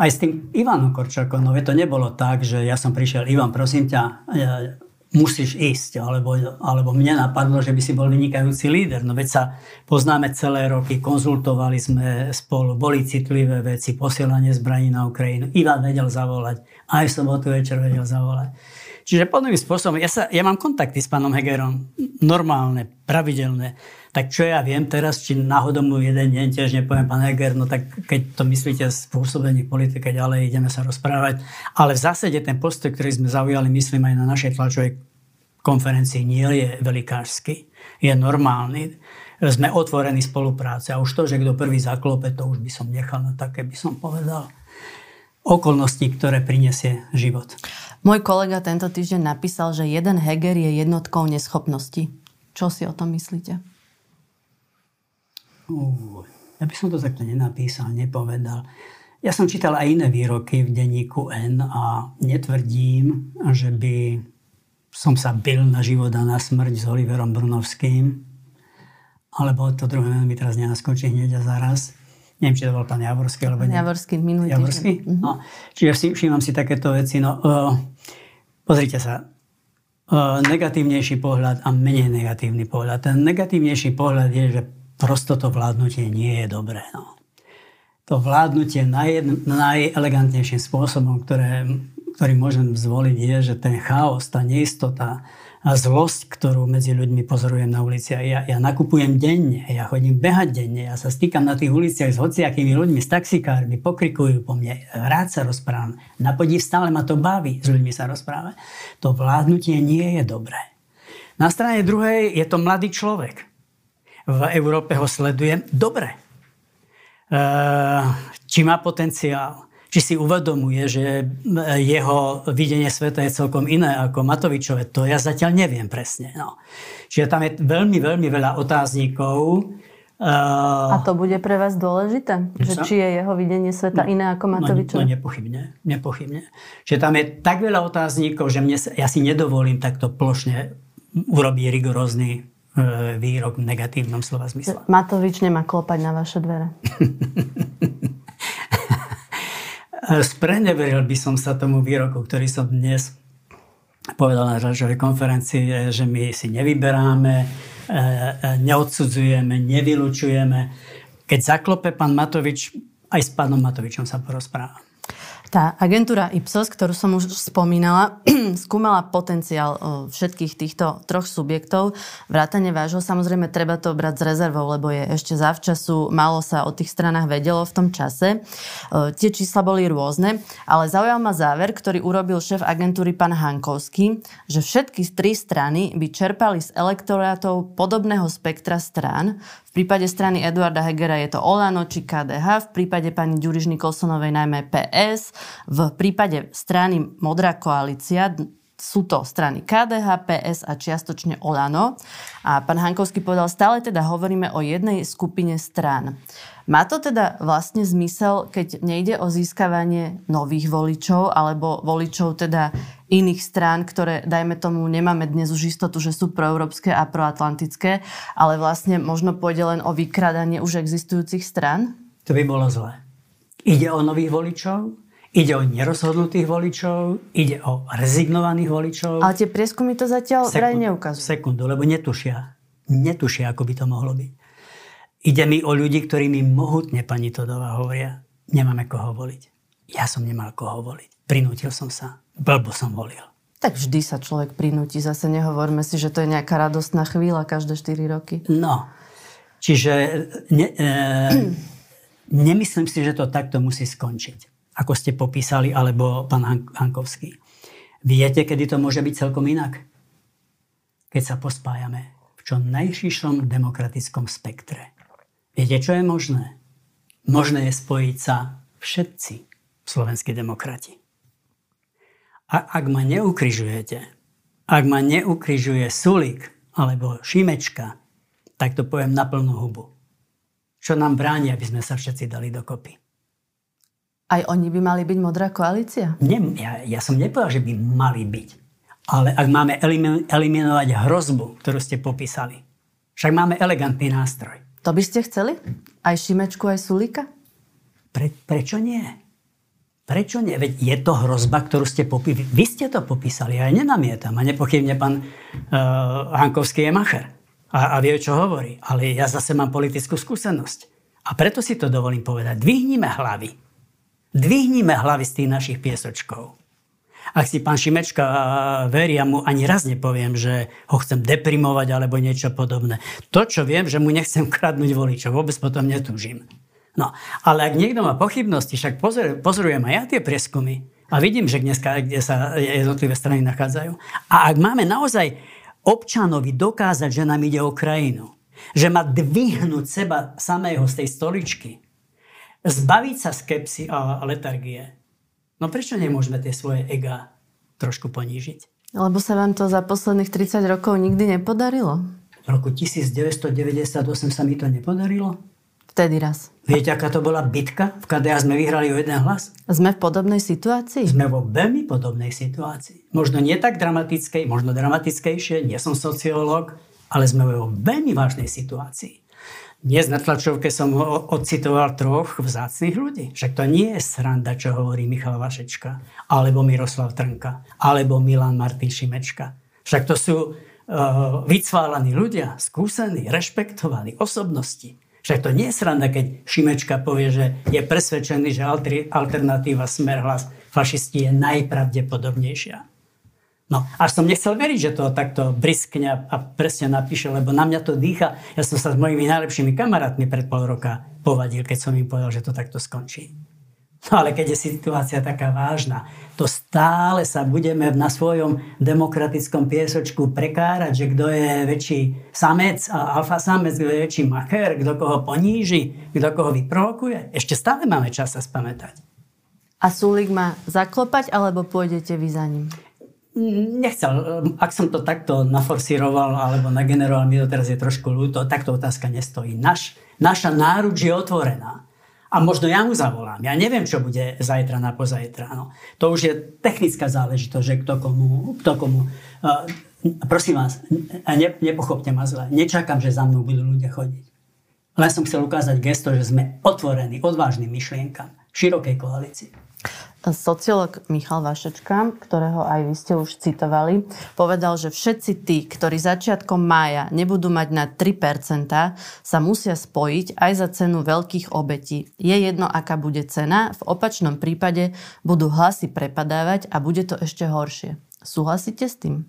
aj s tým Ivanom Korčakom, no to nebolo tak, že ja som prišiel, Ivan, prosím ťa, musíš ísť, alebo, alebo mne napadlo, že by si bol vynikajúci líder. No veď sa poznáme celé roky, konzultovali sme spolu, boli citlivé veci, posielanie zbraní na Ukrajinu. Ivan vedel zavolať, aj v sobotu večer vedel zavolať. Čiže podobným spôsobom, ja, sa, ja mám kontakty s pánom Hegerom, normálne, pravidelné. Tak čo ja viem teraz, či náhodou mu jeden deň tiež nepoviem, pán Heger, no tak keď to myslíte z pôsobení politike ďalej, ideme sa rozprávať. Ale v zásade ten postoj, ktorý sme zaujali, myslím aj na našej tlačovej konferencii, nie je velikářsky, je normálny. Sme otvorení spolupráce a už to, že kto prvý zaklope, to už by som nechal na také, by som povedal, okolnosti, ktoré prinesie život. Môj kolega tento týždeň napísal, že jeden Heger je jednotkou neschopnosti. Čo si o tom myslíte? Uh, ja by som to takto nenapísal, nepovedal. Ja som čítal aj iné výroky v denníku N a netvrdím, že by som sa bil na život a na smrť s Oliverom Brunovským. Alebo to druhé mi teraz nenaskočí hneď a zaraz. Neviem, či to bol pán Javorský. Alebo ne... Javorský, minulý Javorský? Mm-hmm. No, čiže všímam si takéto veci. No, uh, pozrite sa. Uh, negatívnejší pohľad a menej negatívny pohľad. Ten negatívnejší pohľad je, že prosto to vládnutie nie je dobré. No. To vládnutie naj, najelegantnejším spôsobom, ktoré, ktorý môžem zvoliť, je, že ten chaos, tá neistota, a zlosť, ktorú medzi ľuďmi pozorujem na ulici. Ja, ja nakupujem denne, ja chodím behať denne, ja sa stýkam na tých uliciach s hociakými ľuďmi, s taxikármi, pokrikujú po mne, rád sa rozprávam. Na podiv stále ma to baví s ľuďmi sa rozprávať. To vládnutie nie je dobré. Na strane druhej je to mladý človek. V Európe ho sledujem dobre. E, či má potenciál či si uvedomuje, že jeho videnie sveta je celkom iné ako Matovičové, to ja zatiaľ neviem presne. No. Čiže tam je veľmi, veľmi veľa otáznikov. A to bude pre vás dôležité? Že či je jeho videnie sveta no, iné ako Matovičové? No, no nepochybne, nepochybne. Čiže tam je tak veľa otáznikov, že mne, ja si nedovolím takto plošne urobiť rigorózny e, výrok v negatívnom slova zmysle. Matovič nemá klopať na vaše dvere. [laughs] Spreneveril by som sa tomu výroku, ktorý som dnes povedal na tlačovej konferencii, že my si nevyberáme, e, e, neodsudzujeme, nevylučujeme. Keď zaklope pán Matovič, aj s pánom Matovičom sa porozprávam. Tá agentúra Ipsos, ktorú som už spomínala, [clears throat] skúmala potenciál všetkých týchto troch subjektov. Vrátane vášho, samozrejme, treba to brať s rezervou, lebo je ešte zavčasu, málo sa o tých stranách vedelo v tom čase. Tie čísla boli rôzne, ale zaujal ma záver, ktorý urobil šéf agentúry pán Hankovský, že všetky tri strany by čerpali z elektorátov podobného spektra strán, prípade strany Eduarda Hegera je to Olano či KDH, v prípade pani Ďuriž Nikolsonovej najmä PS, v prípade strany Modrá koalícia sú to strany KDH, PS a čiastočne Olano. A pán Hankovský povedal, stále teda hovoríme o jednej skupine strán. Má to teda vlastne zmysel, keď nejde o získavanie nových voličov alebo voličov teda iných strán, ktoré, dajme tomu, nemáme dnes už istotu, že sú proeurópske a proatlantické, ale vlastne možno pôjde len o vykradanie už existujúcich strán? To by bolo zlé. Ide o nových voličov, ide o nerozhodnutých voličov, ide o rezignovaných voličov. Ale tie prieskumy to zatiaľ Sekund, vraj neukazujú. Sekundu, lebo netušia. Netušia, ako by to mohlo byť. Ide mi o ľudí, ktorí mi mohutne, pani Todová, hovoria, nemáme koho voliť. Ja som nemal koho voliť. Prinútil som sa. Blbo som volil. Tak vždy sa človek prinúti. Zase nehovorme si, že to je nejaká radostná chvíľa každé 4 roky. No, čiže ne, e, nemyslím si, že to takto musí skončiť. Ako ste popísali, alebo pán Hankovský. Viete, kedy to môže byť celkom inak? Keď sa pospájame v čo najširšom demokratickom spektre. Viete, čo je možné? Možné je spojiť sa všetci slovenskí demokrati. A ak ma neukrižujete, ak ma neukrižuje Sulik alebo Šimečka, tak to poviem na plnú hubu. Čo nám bráni, aby sme sa všetci dali dokopy? Aj oni by mali byť modrá koalícia? Nie, ja, ja som nepovedal, že by mali byť. Ale ak máme eliminovať hrozbu, ktorú ste popísali, však máme elegantný nástroj. To by ste chceli? Aj Šimečku, aj Sulika? Pre, prečo nie? Prečo nie? Veď je to hrozba, ktorú ste popísali. Vy ste to popísali, ja nenamietam. A nepochybne pán uh, Hankovský je macher. A, a vie, čo hovorí. Ale ja zase mám politickú skúsenosť. A preto si to dovolím povedať. Dvihnime hlavy. Dvihnime hlavy z tých našich piesočkov. Ak si pán Šimečka verí, ja mu ani raz nepoviem, že ho chcem deprimovať alebo niečo podobné. To, čo viem, že mu nechcem kradnúť voličov, vôbec potom netúžim. No, ale ak niekto má pochybnosti, však pozor, pozorujem aj ja tie prieskumy a vidím, že dneska, kde sa jednotlivé strany nachádzajú. A ak máme naozaj občanovi dokázať, že nám ide o krajinu, že má dvihnúť seba samého z tej stoličky, zbaviť sa skepsy a letargie, no prečo nemôžeme tie svoje ega trošku ponížiť? Lebo sa vám to za posledných 30 rokov nikdy nepodarilo? V roku 1998 sa mi to nepodarilo. Vtedy raz. Viete, aká to bola bitka? V KDA sme vyhrali o jeden hlas. Sme v podobnej situácii? Sme vo veľmi podobnej situácii. Možno nie tak dramatickej, možno dramatickejšie, nie som sociológ, ale sme vo veľmi vážnej situácii. Dnes na tlačovke som odcitoval troch vzácných ľudí. Však to nie je sranda, čo hovorí Michal Vašečka, alebo Miroslav Trnka, alebo Milan Martin Šimečka. Však to sú uh, vycválaní ľudia, skúsení, rešpektovaní osobnosti. Však to nie je sranda, keď Šimečka povie, že je presvedčený, že alternatíva smer hlas fašisti je najpravdepodobnejšia. No, až som nechcel veriť, že to takto briskne a presne napíše, lebo na mňa to dýcha. Ja som sa s mojimi najlepšími kamarátmi pred pol roka povadil, keď som im povedal, že to takto skončí. No ale keď je situácia taká vážna, to stále sa budeme na svojom demokratickom piesočku prekárať, že kto je väčší samec a alfa samec, kto je väčší macher, kto koho poníži, kto koho vyprovokuje. Ešte stále máme čas sa spamätať. A Sulik má zaklopať, alebo pôjdete vy za ním? Nechcel. Ak som to takto naforsíroval alebo nageneroval, mi to teraz je trošku ľúto, takto otázka nestojí. Naš, naša náruč je otvorená. A možno ja mu zavolám. Ja neviem, čo bude zajtra na pozajtra. No. To už je technická záležitosť, že kto komu... Kto komu uh, prosím vás, ne, nepochopte ma zle. Nečakám, že za mnou budú ľudia chodiť. Len som chcel ukázať gesto, že sme otvorení, odvážnym myšlienkam, širokej koalícii. Sociolog Michal Vašečka, ktorého aj vy ste už citovali, povedal, že všetci tí, ktorí začiatkom mája nebudú mať na 3%, sa musia spojiť aj za cenu veľkých obetí. Je jedno, aká bude cena, v opačnom prípade budú hlasy prepadávať a bude to ešte horšie. Súhlasíte s tým?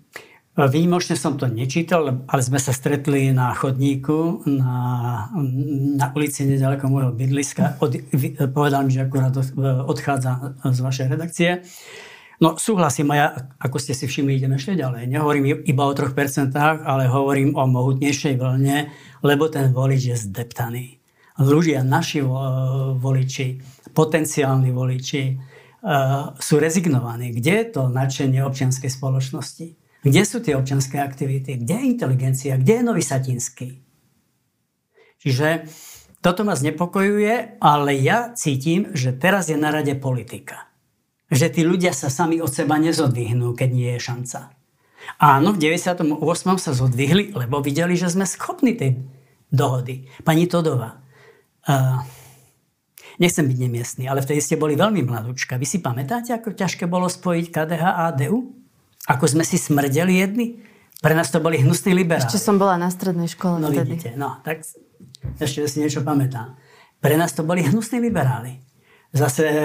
Výnimočne som to nečítal, ale sme sa stretli na chodníku na, na ulici nedaleko môjho bydliska. Od, povedal mi, že akurát odchádza z vašej redakcie. No súhlasím, a ja, ako ste si všimli, idem ešte ďalej. Nehovorím iba o 3%, ale hovorím o mohutnejšej vlne, lebo ten volič je zdeptaný. Ľudia, naši voliči, potenciálni voliči, uh, sú rezignovaní. Kde je to nadšenie občianskej spoločnosti? Kde sú tie občanské aktivity? Kde je inteligencia? Kde je Nový Satinský? Čiže toto ma znepokojuje, ale ja cítim, že teraz je na rade politika. Že tí ľudia sa sami od seba nezodvihnú, keď nie je šanca. Áno, v 98. sa zodvihli, lebo videli, že sme schopní tej dohody. Pani Todova, uh, nechcem byť nemiestný, ale vtedy ste boli veľmi mladúčka. Vy si pamätáte, ako ťažké bolo spojiť KDH a ADU? Ako sme si smrdeli jedni? Pre nás to boli hnusní liberáli. Ešte som bola na strednej škole no, vtedy. Vidíte, no, tak ešte si niečo pamätám. Pre nás to boli hnusní liberáli. Zase e,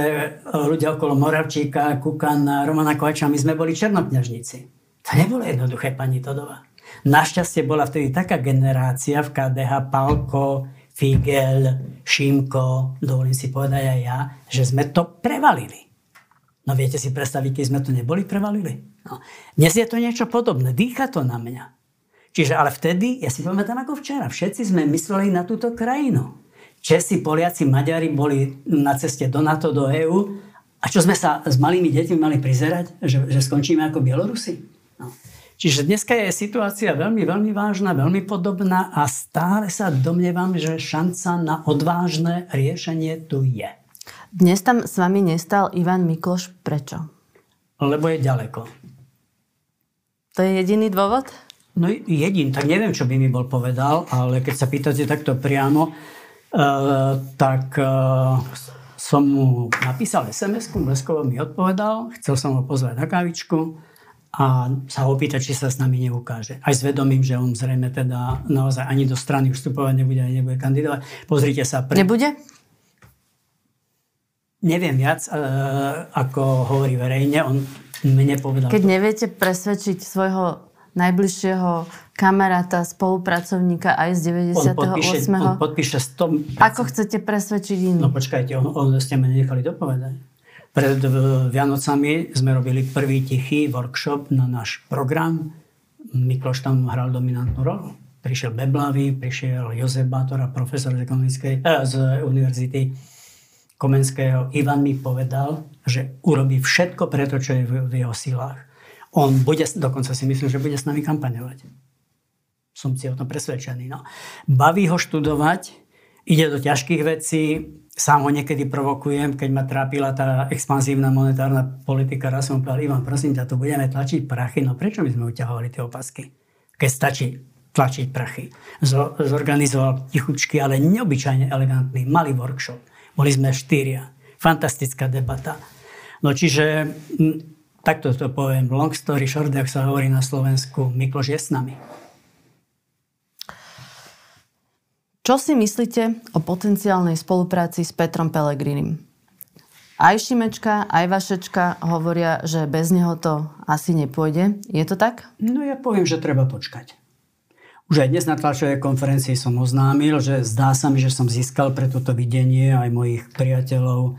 ľudia okolo Moravčíka, Kukan, Romana Kovača, my sme boli černokňažníci. To nebolo jednoduché, pani Todova. Našťastie bola vtedy taká generácia v KDH, Palko, Figel, Šimko, dovolím si povedať aj ja, že sme to prevalili. No viete si predstaviť, keď sme to neboli prevalili? No. Dnes je to niečo podobné. Dýcha to na mňa. Čiže ale vtedy, ja si pamätám ako včera, všetci sme mysleli na túto krajinu. Česi, Poliaci, Maďari boli na ceste do NATO, do EÚ. A čo sme sa s malými deťmi mali prizerať? Že, že skončíme ako Bielorusi? No. Čiže dneska je situácia veľmi, veľmi vážna, veľmi podobná a stále sa domnievam, že šanca na odvážne riešenie tu je. Dnes tam s vami nestal Ivan Mikloš. Prečo? Lebo je ďaleko. To je jediný dôvod? No jedin, tak neviem, čo by mi bol povedal, ale keď sa pýtate takto priamo, uh, tak uh, som mu napísal SMS-ku, Bleskovo mi odpovedal, chcel som ho pozvať na kávičku a sa ho opýtať, či sa s nami neukáže. Aj s vedomím, že on zrejme teda naozaj ani do strany vstupovať nebude, ani nebude kandidovať. Pozrite sa. Pre... Nebude? Neviem viac, uh, ako hovorí verejne. On mne povedal. Keď neviete presvedčiť svojho najbližšieho kamaráta, spolupracovníka aj z 98. On podpíše, on podpíše 100%. Ako chcete presvedčiť iných? No počkajte, on, on ste ma nechali dopovedať. Pred Vianocami sme robili prvý tichý workshop na náš program. Mikloš tam hral dominantnú rolu. Prišiel Beblavý, prišiel Jozef Bátora, profesor z, eh, z univerzity Komenského. Ivan mi povedal, že urobí všetko preto, čo je v, jeho silách. On bude, dokonca si myslím, že bude s nami kampaňovať. Som si o tom presvedčený. No. Baví ho študovať, ide do ťažkých vecí, sám ho niekedy provokujem, keď ma trápila tá expanzívna monetárna politika. Raz som povedal, Ivan, prosím ťa, tu budeme tlačiť prachy. No prečo by sme uťahovali tie opasky? Keď stačí tlačiť prachy. Zorganizoval tichučky, ale neobyčajne elegantný, malý workshop boli sme štyria. Fantastická debata. No čiže, takto to poviem, long story short, ak sa hovorí na Slovensku, Mikloš je s nami. Čo si myslíte o potenciálnej spolupráci s Petrom Pelegrinim? Aj Šimečka, aj Vašečka hovoria, že bez neho to asi nepôjde. Je to tak? No ja poviem, že treba počkať. Už aj dnes na tlačovej konferencii som oznámil, že zdá sa mi, že som získal pre toto videnie aj mojich priateľov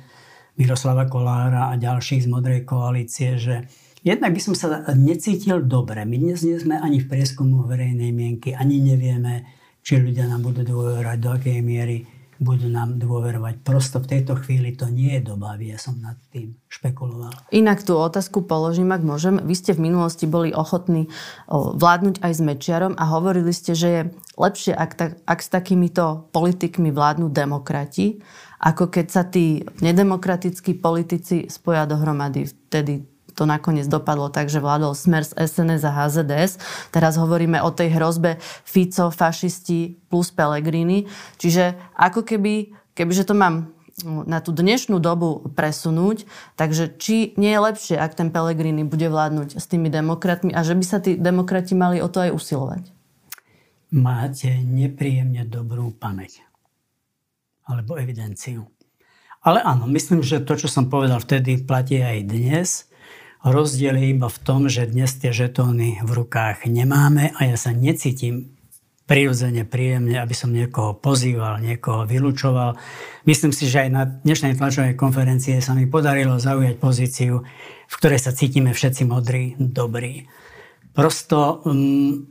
Miroslava Kolára a ďalších z Modrej koalície, že jednak by som sa necítil dobre. My dnes nie sme ani v prieskumu verejnej mienky, ani nevieme, či ľudia nám budú dôverovať, do akej miery budú nám dôverovať. Prosto v tejto chvíli to nie je doba, ja som nad tým špekuloval. Inak tú otázku položím, ak môžem. Vy ste v minulosti boli ochotní vládnuť aj s Mečiarom a hovorili ste, že je lepšie, ak, tak, ak s takýmito politikmi vládnu demokrati, ako keď sa tí nedemokratickí politici spoja dohromady. Vtedy to nakoniec dopadlo tak, že vládol Smer z SNS a HZDS. Teraz hovoríme o tej hrozbe Fico, fašisti plus Pelegrini. Čiže ako keby, kebyže to mám na tú dnešnú dobu presunúť. Takže či nie je lepšie, ak ten Pelegrini bude vládnuť s tými demokratmi a že by sa tí demokrati mali o to aj usilovať? Máte nepríjemne dobrú pamäť. Alebo evidenciu. Ale áno, myslím, že to, čo som povedal vtedy, platí aj dnes. Rozdiel je iba v tom, že dnes tie žetóny v rukách nemáme a ja sa necítim prirodzene, príjemne, aby som niekoho pozýval, niekoho vylúčoval. Myslím si, že aj na dnešnej tlačovej konferencie sa mi podarilo zaujať pozíciu, v ktorej sa cítime všetci modrí, dobrí prosto um,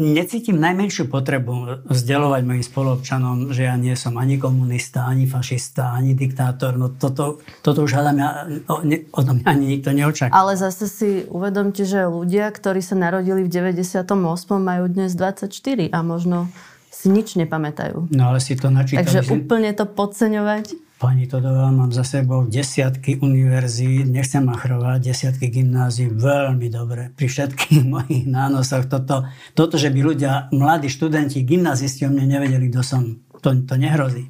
necítim najmenšiu potrebu vzdelovať mojim spoluobčanom, že ja nie som ani komunista, ani fašista, ani diktátor. No toto, toto už hádam, ja, o, ne, o tom ani nikto neočaká. Ale zase si uvedomte, že ľudia, ktorí sa narodili v 98. majú dnes 24 a možno si nič nepamätajú. No ale si to načítali. Takže že... úplne to podceňovať Pani Todová, mám za sebou desiatky univerzí, nechcem machrovať, desiatky gymnázií, veľmi dobre. Pri všetkých [laughs] mojich nánosoch toto, toto, že by ľudia, mladí študenti, gymnázisti o mne nevedeli, kto som, to, to nehrozí.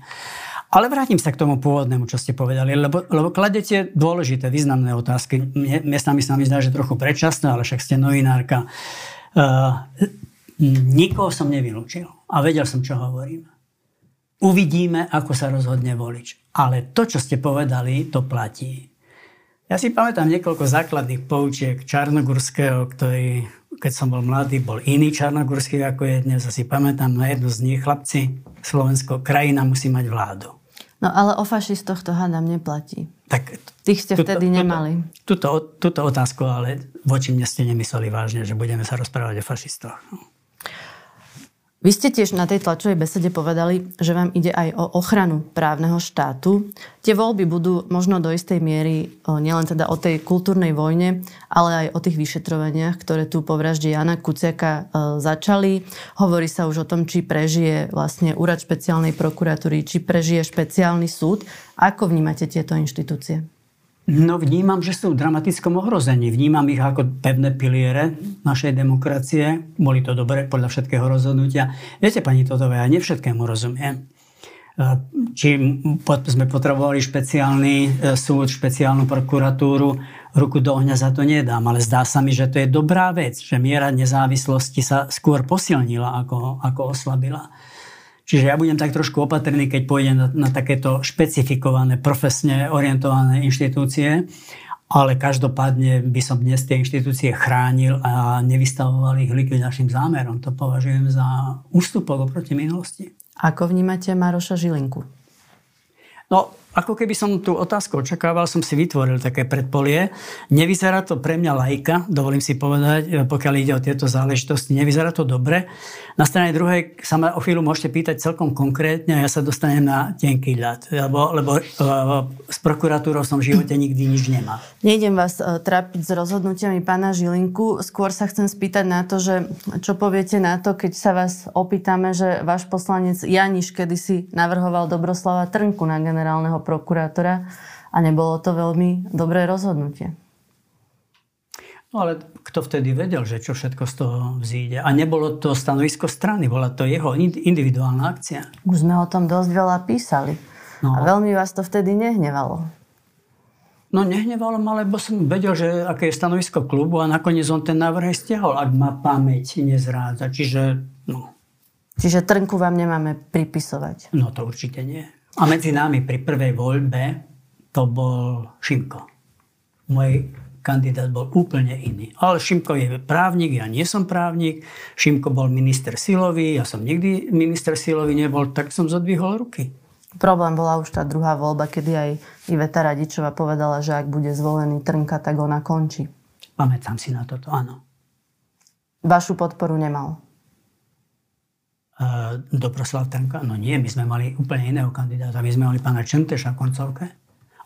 Ale vrátim sa k tomu pôvodnému, čo ste povedali, lebo, lebo kladete dôležité, významné otázky. Miestami sa mi zdá, že trochu predčasné, ale však ste novinárka. Uh, nikoho som nevylúčil a vedel som, čo hovorím. Uvidíme, ako sa rozhodne volič. Ale to, čo ste povedali, to platí. Ja si pamätám niekoľko základných poučiek Čarnogurského, ktorý, keď som bol mladý, bol iný Čarnogurský, ako je dnes. Si pamätám na jednu z nich, chlapci, Slovensko, krajina musí mať vládu. No ale o fašistoch to hádam neplatí. Tak, Tých ste tuto, vtedy nemali. Tuto, tuto otázku, ale voči mne ste nemysleli vážne, že budeme sa rozprávať o fašistoch. Vy ste tiež na tej tlačovej besede povedali, že vám ide aj o ochranu právneho štátu. Tie voľby budú možno do istej miery nielen teda o tej kultúrnej vojne, ale aj o tých vyšetrovaniach, ktoré tu po vražde Jana Kuciaka začali. Hovorí sa už o tom, či prežije vlastne úrad špeciálnej prokuratúry, či prežije špeciálny súd. Ako vnímate tieto inštitúcie? No vnímam, že sú v dramatickom ohrození. Vnímam ich ako pevné piliere našej demokracie. Boli to dobre podľa všetkého rozhodnutia. Viete, pani Totové, ja nevšetkému rozumiem. E, či sme potrebovali špeciálny e, súd, špeciálnu prokuratúru, ruku do ohňa za to nedám, ale zdá sa mi, že to je dobrá vec, že miera nezávislosti sa skôr posilnila, ako, ako oslabila. Čiže ja budem tak trošku opatrný, keď pôjdem na, na takéto špecifikované, profesne orientované inštitúcie, ale každopádne by som dnes tie inštitúcie chránil a nevystavoval ich likvidačným zámerom. To považujem za ústupok oproti minulosti. Ako vnímate Maroša Žilinku? No, ako keby som tú otázku očakával, som si vytvoril také predpolie. Nevyzerá to pre mňa lajka, dovolím si povedať, e, pokiaľ ide o tieto záležitosti, nevyzerá to dobre. Na strane druhej sa ma o chvíľu môžete pýtať celkom konkrétne a ja sa dostanem na tenký ľad, lebo, lebo uh, s prokuratúrou som v živote nikdy nič nemal. Nejdem vás uh, trápiť s rozhodnutiami pána Žilinku, skôr sa chcem spýtať na to, že čo poviete na to, keď sa vás opýtame, že váš poslanec Janiš kedysi navrhoval Dobroslava Trnku na generálneho prokurátora a nebolo to veľmi dobré rozhodnutie. No ale kto vtedy vedel, že čo všetko z toho vzíde? A nebolo to stanovisko strany, bola to jeho individuálna akcia. Už sme o tom dosť veľa písali. No. A veľmi vás to vtedy nehnevalo. No nehnevalo ma, lebo som vedel, že aké je stanovisko klubu a nakoniec on ten návrh stiahol, ak ma pamäť nezrádza. Čiže, no. Čiže trnku vám nemáme pripisovať? No to určite nie. A medzi nami pri prvej voľbe to bol Šimko. Môj kandidát bol úplne iný. Ale Šimko je právnik, ja nie som právnik. Šimko bol minister silový, ja som nikdy minister silový nebol, tak som zodvihol ruky. Problém bola už tá druhá voľba, kedy aj Iveta Radičová povedala, že ak bude zvolený Trnka, tak ona končí. Pamätám si na toto, áno. Vašu podporu nemal? Do Trnka? No nie, my sme mali úplne iného kandidáta. My sme mali pána Čenteša v koncovke.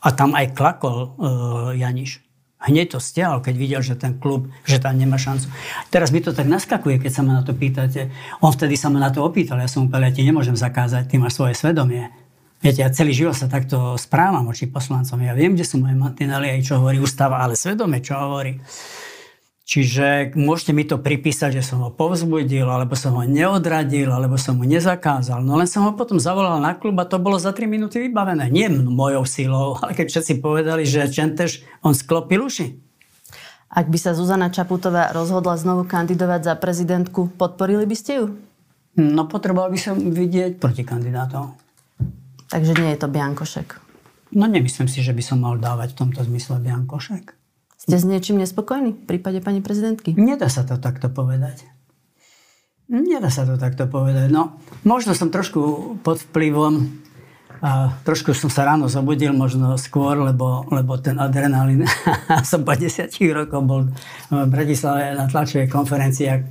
A tam aj klakol uh, Janiš. Hneď to stiahol, keď videl, že ten klub, že tam nemá šancu. Teraz mi to tak naskakuje, keď sa ma na to pýtate. On vtedy sa ma na to opýtal. Ja som úplne, ja ti nemôžem zakázať, ty máš svoje svedomie. Viete, ja celý život sa takto správam oči poslancom. Ja viem, kde sú moje mantinely aj čo hovorí ústava, ale svedomie, čo hovorí. Čiže môžete mi to pripísať, že som ho povzbudil, alebo som ho neodradil, alebo som mu nezakázal. No len som ho potom zavolal na klub a to bolo za 3 minúty vybavené. Nie mojou silou, [laughs] ale keď všetci povedali, že Čentež, on sklopil uši. Ak by sa Zuzana Čaputová rozhodla znovu kandidovať za prezidentku, podporili by ste ju? No potreboval by som vidieť proti kandidátov. Takže nie je to Biankošek? No nemyslím si, že by som mal dávať v tomto zmysle Biankošek. Ste s niečím nespokojní v prípade pani prezidentky? Nedá sa to takto povedať. Nedá sa to takto povedať. No, možno som trošku pod vplyvom a trošku som sa ráno zobudil, možno skôr, lebo, lebo ten adrenalín, [laughs] som po desiatich rokoch bol v Bratislave na tlačovej konferencii, ak,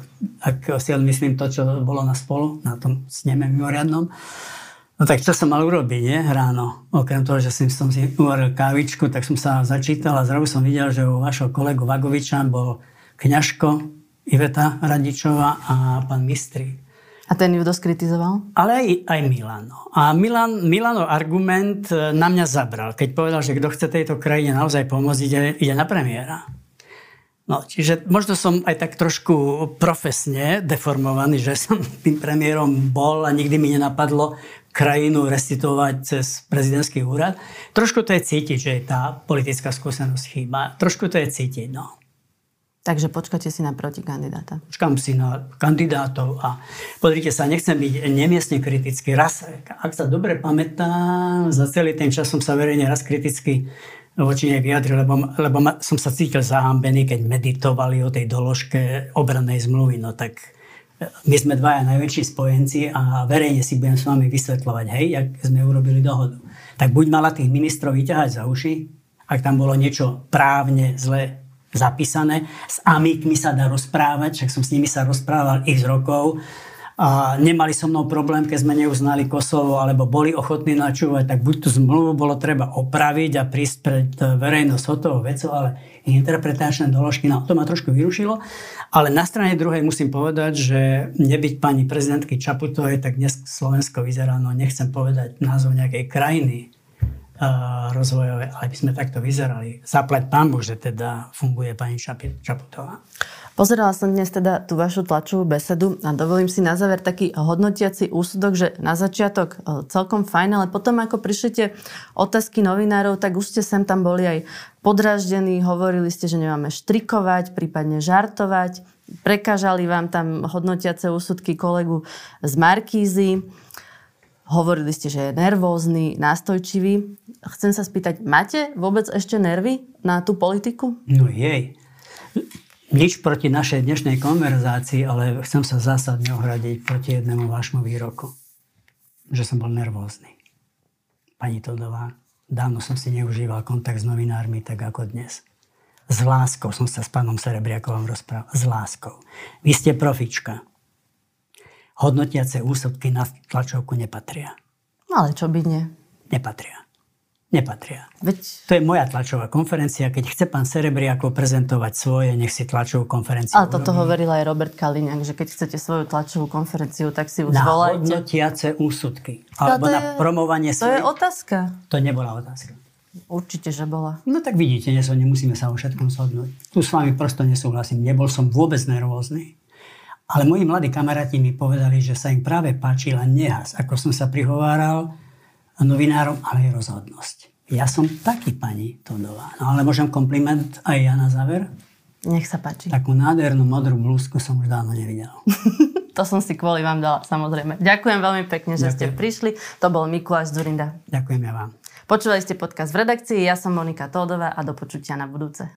ak si odmyslím to, čo bolo na spolu, na tom sneme mimoriadnom. No tak čo som mal urobiť, nie? Ráno. Okrem toho, že som si uvaril kávičku, tak som sa začítal a zrazu som videl, že u vašho kolegu Vagoviča bol kňažko Iveta Radičová a pán Mistri. A ten ju dosť kritizoval? Ale aj, aj Milano. A Milan, Milano argument e, na mňa zabral, keď povedal, že kto chce tejto krajine naozaj pomôcť, ide, ide na premiéra. No, čiže možno som aj tak trošku profesne deformovaný, že som [laughs] tým premiérom bol a nikdy mi nenapadlo krajinu restituovať cez prezidentský úrad. Trošku to je cítiť, že tá politická skúsenosť chýba. Trošku to je cítiť, no. Takže počkajte si na protikandidáta. Počkám si na kandidátov a pozrite sa, nechcem byť nemiestne kritický. Raz, ak sa dobre pamätám, za celý ten čas som sa verejne raz kriticky voči nej vyjadril, lebo, lebo som sa cítil zahambený, keď meditovali o tej doložke obrannej zmluvy. No tak my sme dvaja najväčší spojenci a verejne si budem s vami vysvetľovať, hej, jak sme urobili dohodu. Tak buď mala tých ministrov vyťahať za uši, ak tam bolo niečo právne zle zapísané. S amikmi sa dá rozprávať, však som s nimi sa rozprával ich z rokov. A nemali so mnou problém, keď sme neuznali Kosovo, alebo boli ochotní načúvať, tak buď tú zmluvu bolo treba opraviť a prísť pred verejnosť o toho vecou, ale interpretačné doložky, no to ma trošku vyrušilo. Ale na strane druhej musím povedať, že nebyť pani prezidentky Čaputovej, tak dnes Slovensko vyzerá, no nechcem povedať názov nejakej krajiny uh, rozvojové, ale by sme takto vyzerali. Zapleť pán Boh, že teda funguje pani Čaputová. Pozerala som dnes teda tú vašu tlačovú besedu a dovolím si na záver taký hodnotiaci úsudok, že na začiatok e, celkom fajn, ale potom ako prišli tie otázky novinárov, tak už ste sem tam boli aj podraždení, hovorili ste, že nemáme štrikovať, prípadne žartovať, prekážali vám tam hodnotiace úsudky kolegu z Markízy. Hovorili ste, že je nervózny, nástojčivý. Chcem sa spýtať, máte vôbec ešte nervy na tú politiku? No jej nič proti našej dnešnej konverzácii, ale chcem sa zásadne ohradiť proti jednému vášmu výroku. Že som bol nervózny. Pani Todová, dávno som si neužíval kontakt s novinármi tak ako dnes. S láskou som sa s pánom Serebriakovom rozprával. S láskou. Vy ste profička. Hodnotiace úsudky na tlačovku nepatria. No ale čo by nie? Nepatria nepatria. Veď... To je moja tlačová konferencia. Keď chce pán Serebriako prezentovať svoje, nech si tlačovú konferenciu Ale toto hovoril aj Robert Kaliňák, že keď chcete svoju tlačovú konferenciu, tak si ju na zvolajte. Na hodnotiace úsudky. Alebo no, na je, promovanie To je otázka. To nebola otázka. Určite, že bola. No tak vidíte, neso, nemusíme sa o všetkom shodnúť. Tu s vami prosto nesúhlasím. Nebol som vôbec nervózny. Ale moji mladí kamaráti mi povedali, že sa im práve páčila nehas, ako som sa prihováral novinárom, ale aj rozhodnosť. Ja som taký pani Todová. No ale môžem kompliment aj ja na záver? Nech sa páči. Takú nádhernú modrú blúzku som už dávno nevidel. [laughs] to som si kvôli vám dala, samozrejme. Ďakujem veľmi pekne, že Ďakujem. ste prišli. To bol Mikuláš Zurinda. Ďakujem ja vám. Počúvali ste podcast v redakcii, ja som Monika Tódová a do počutia na budúce.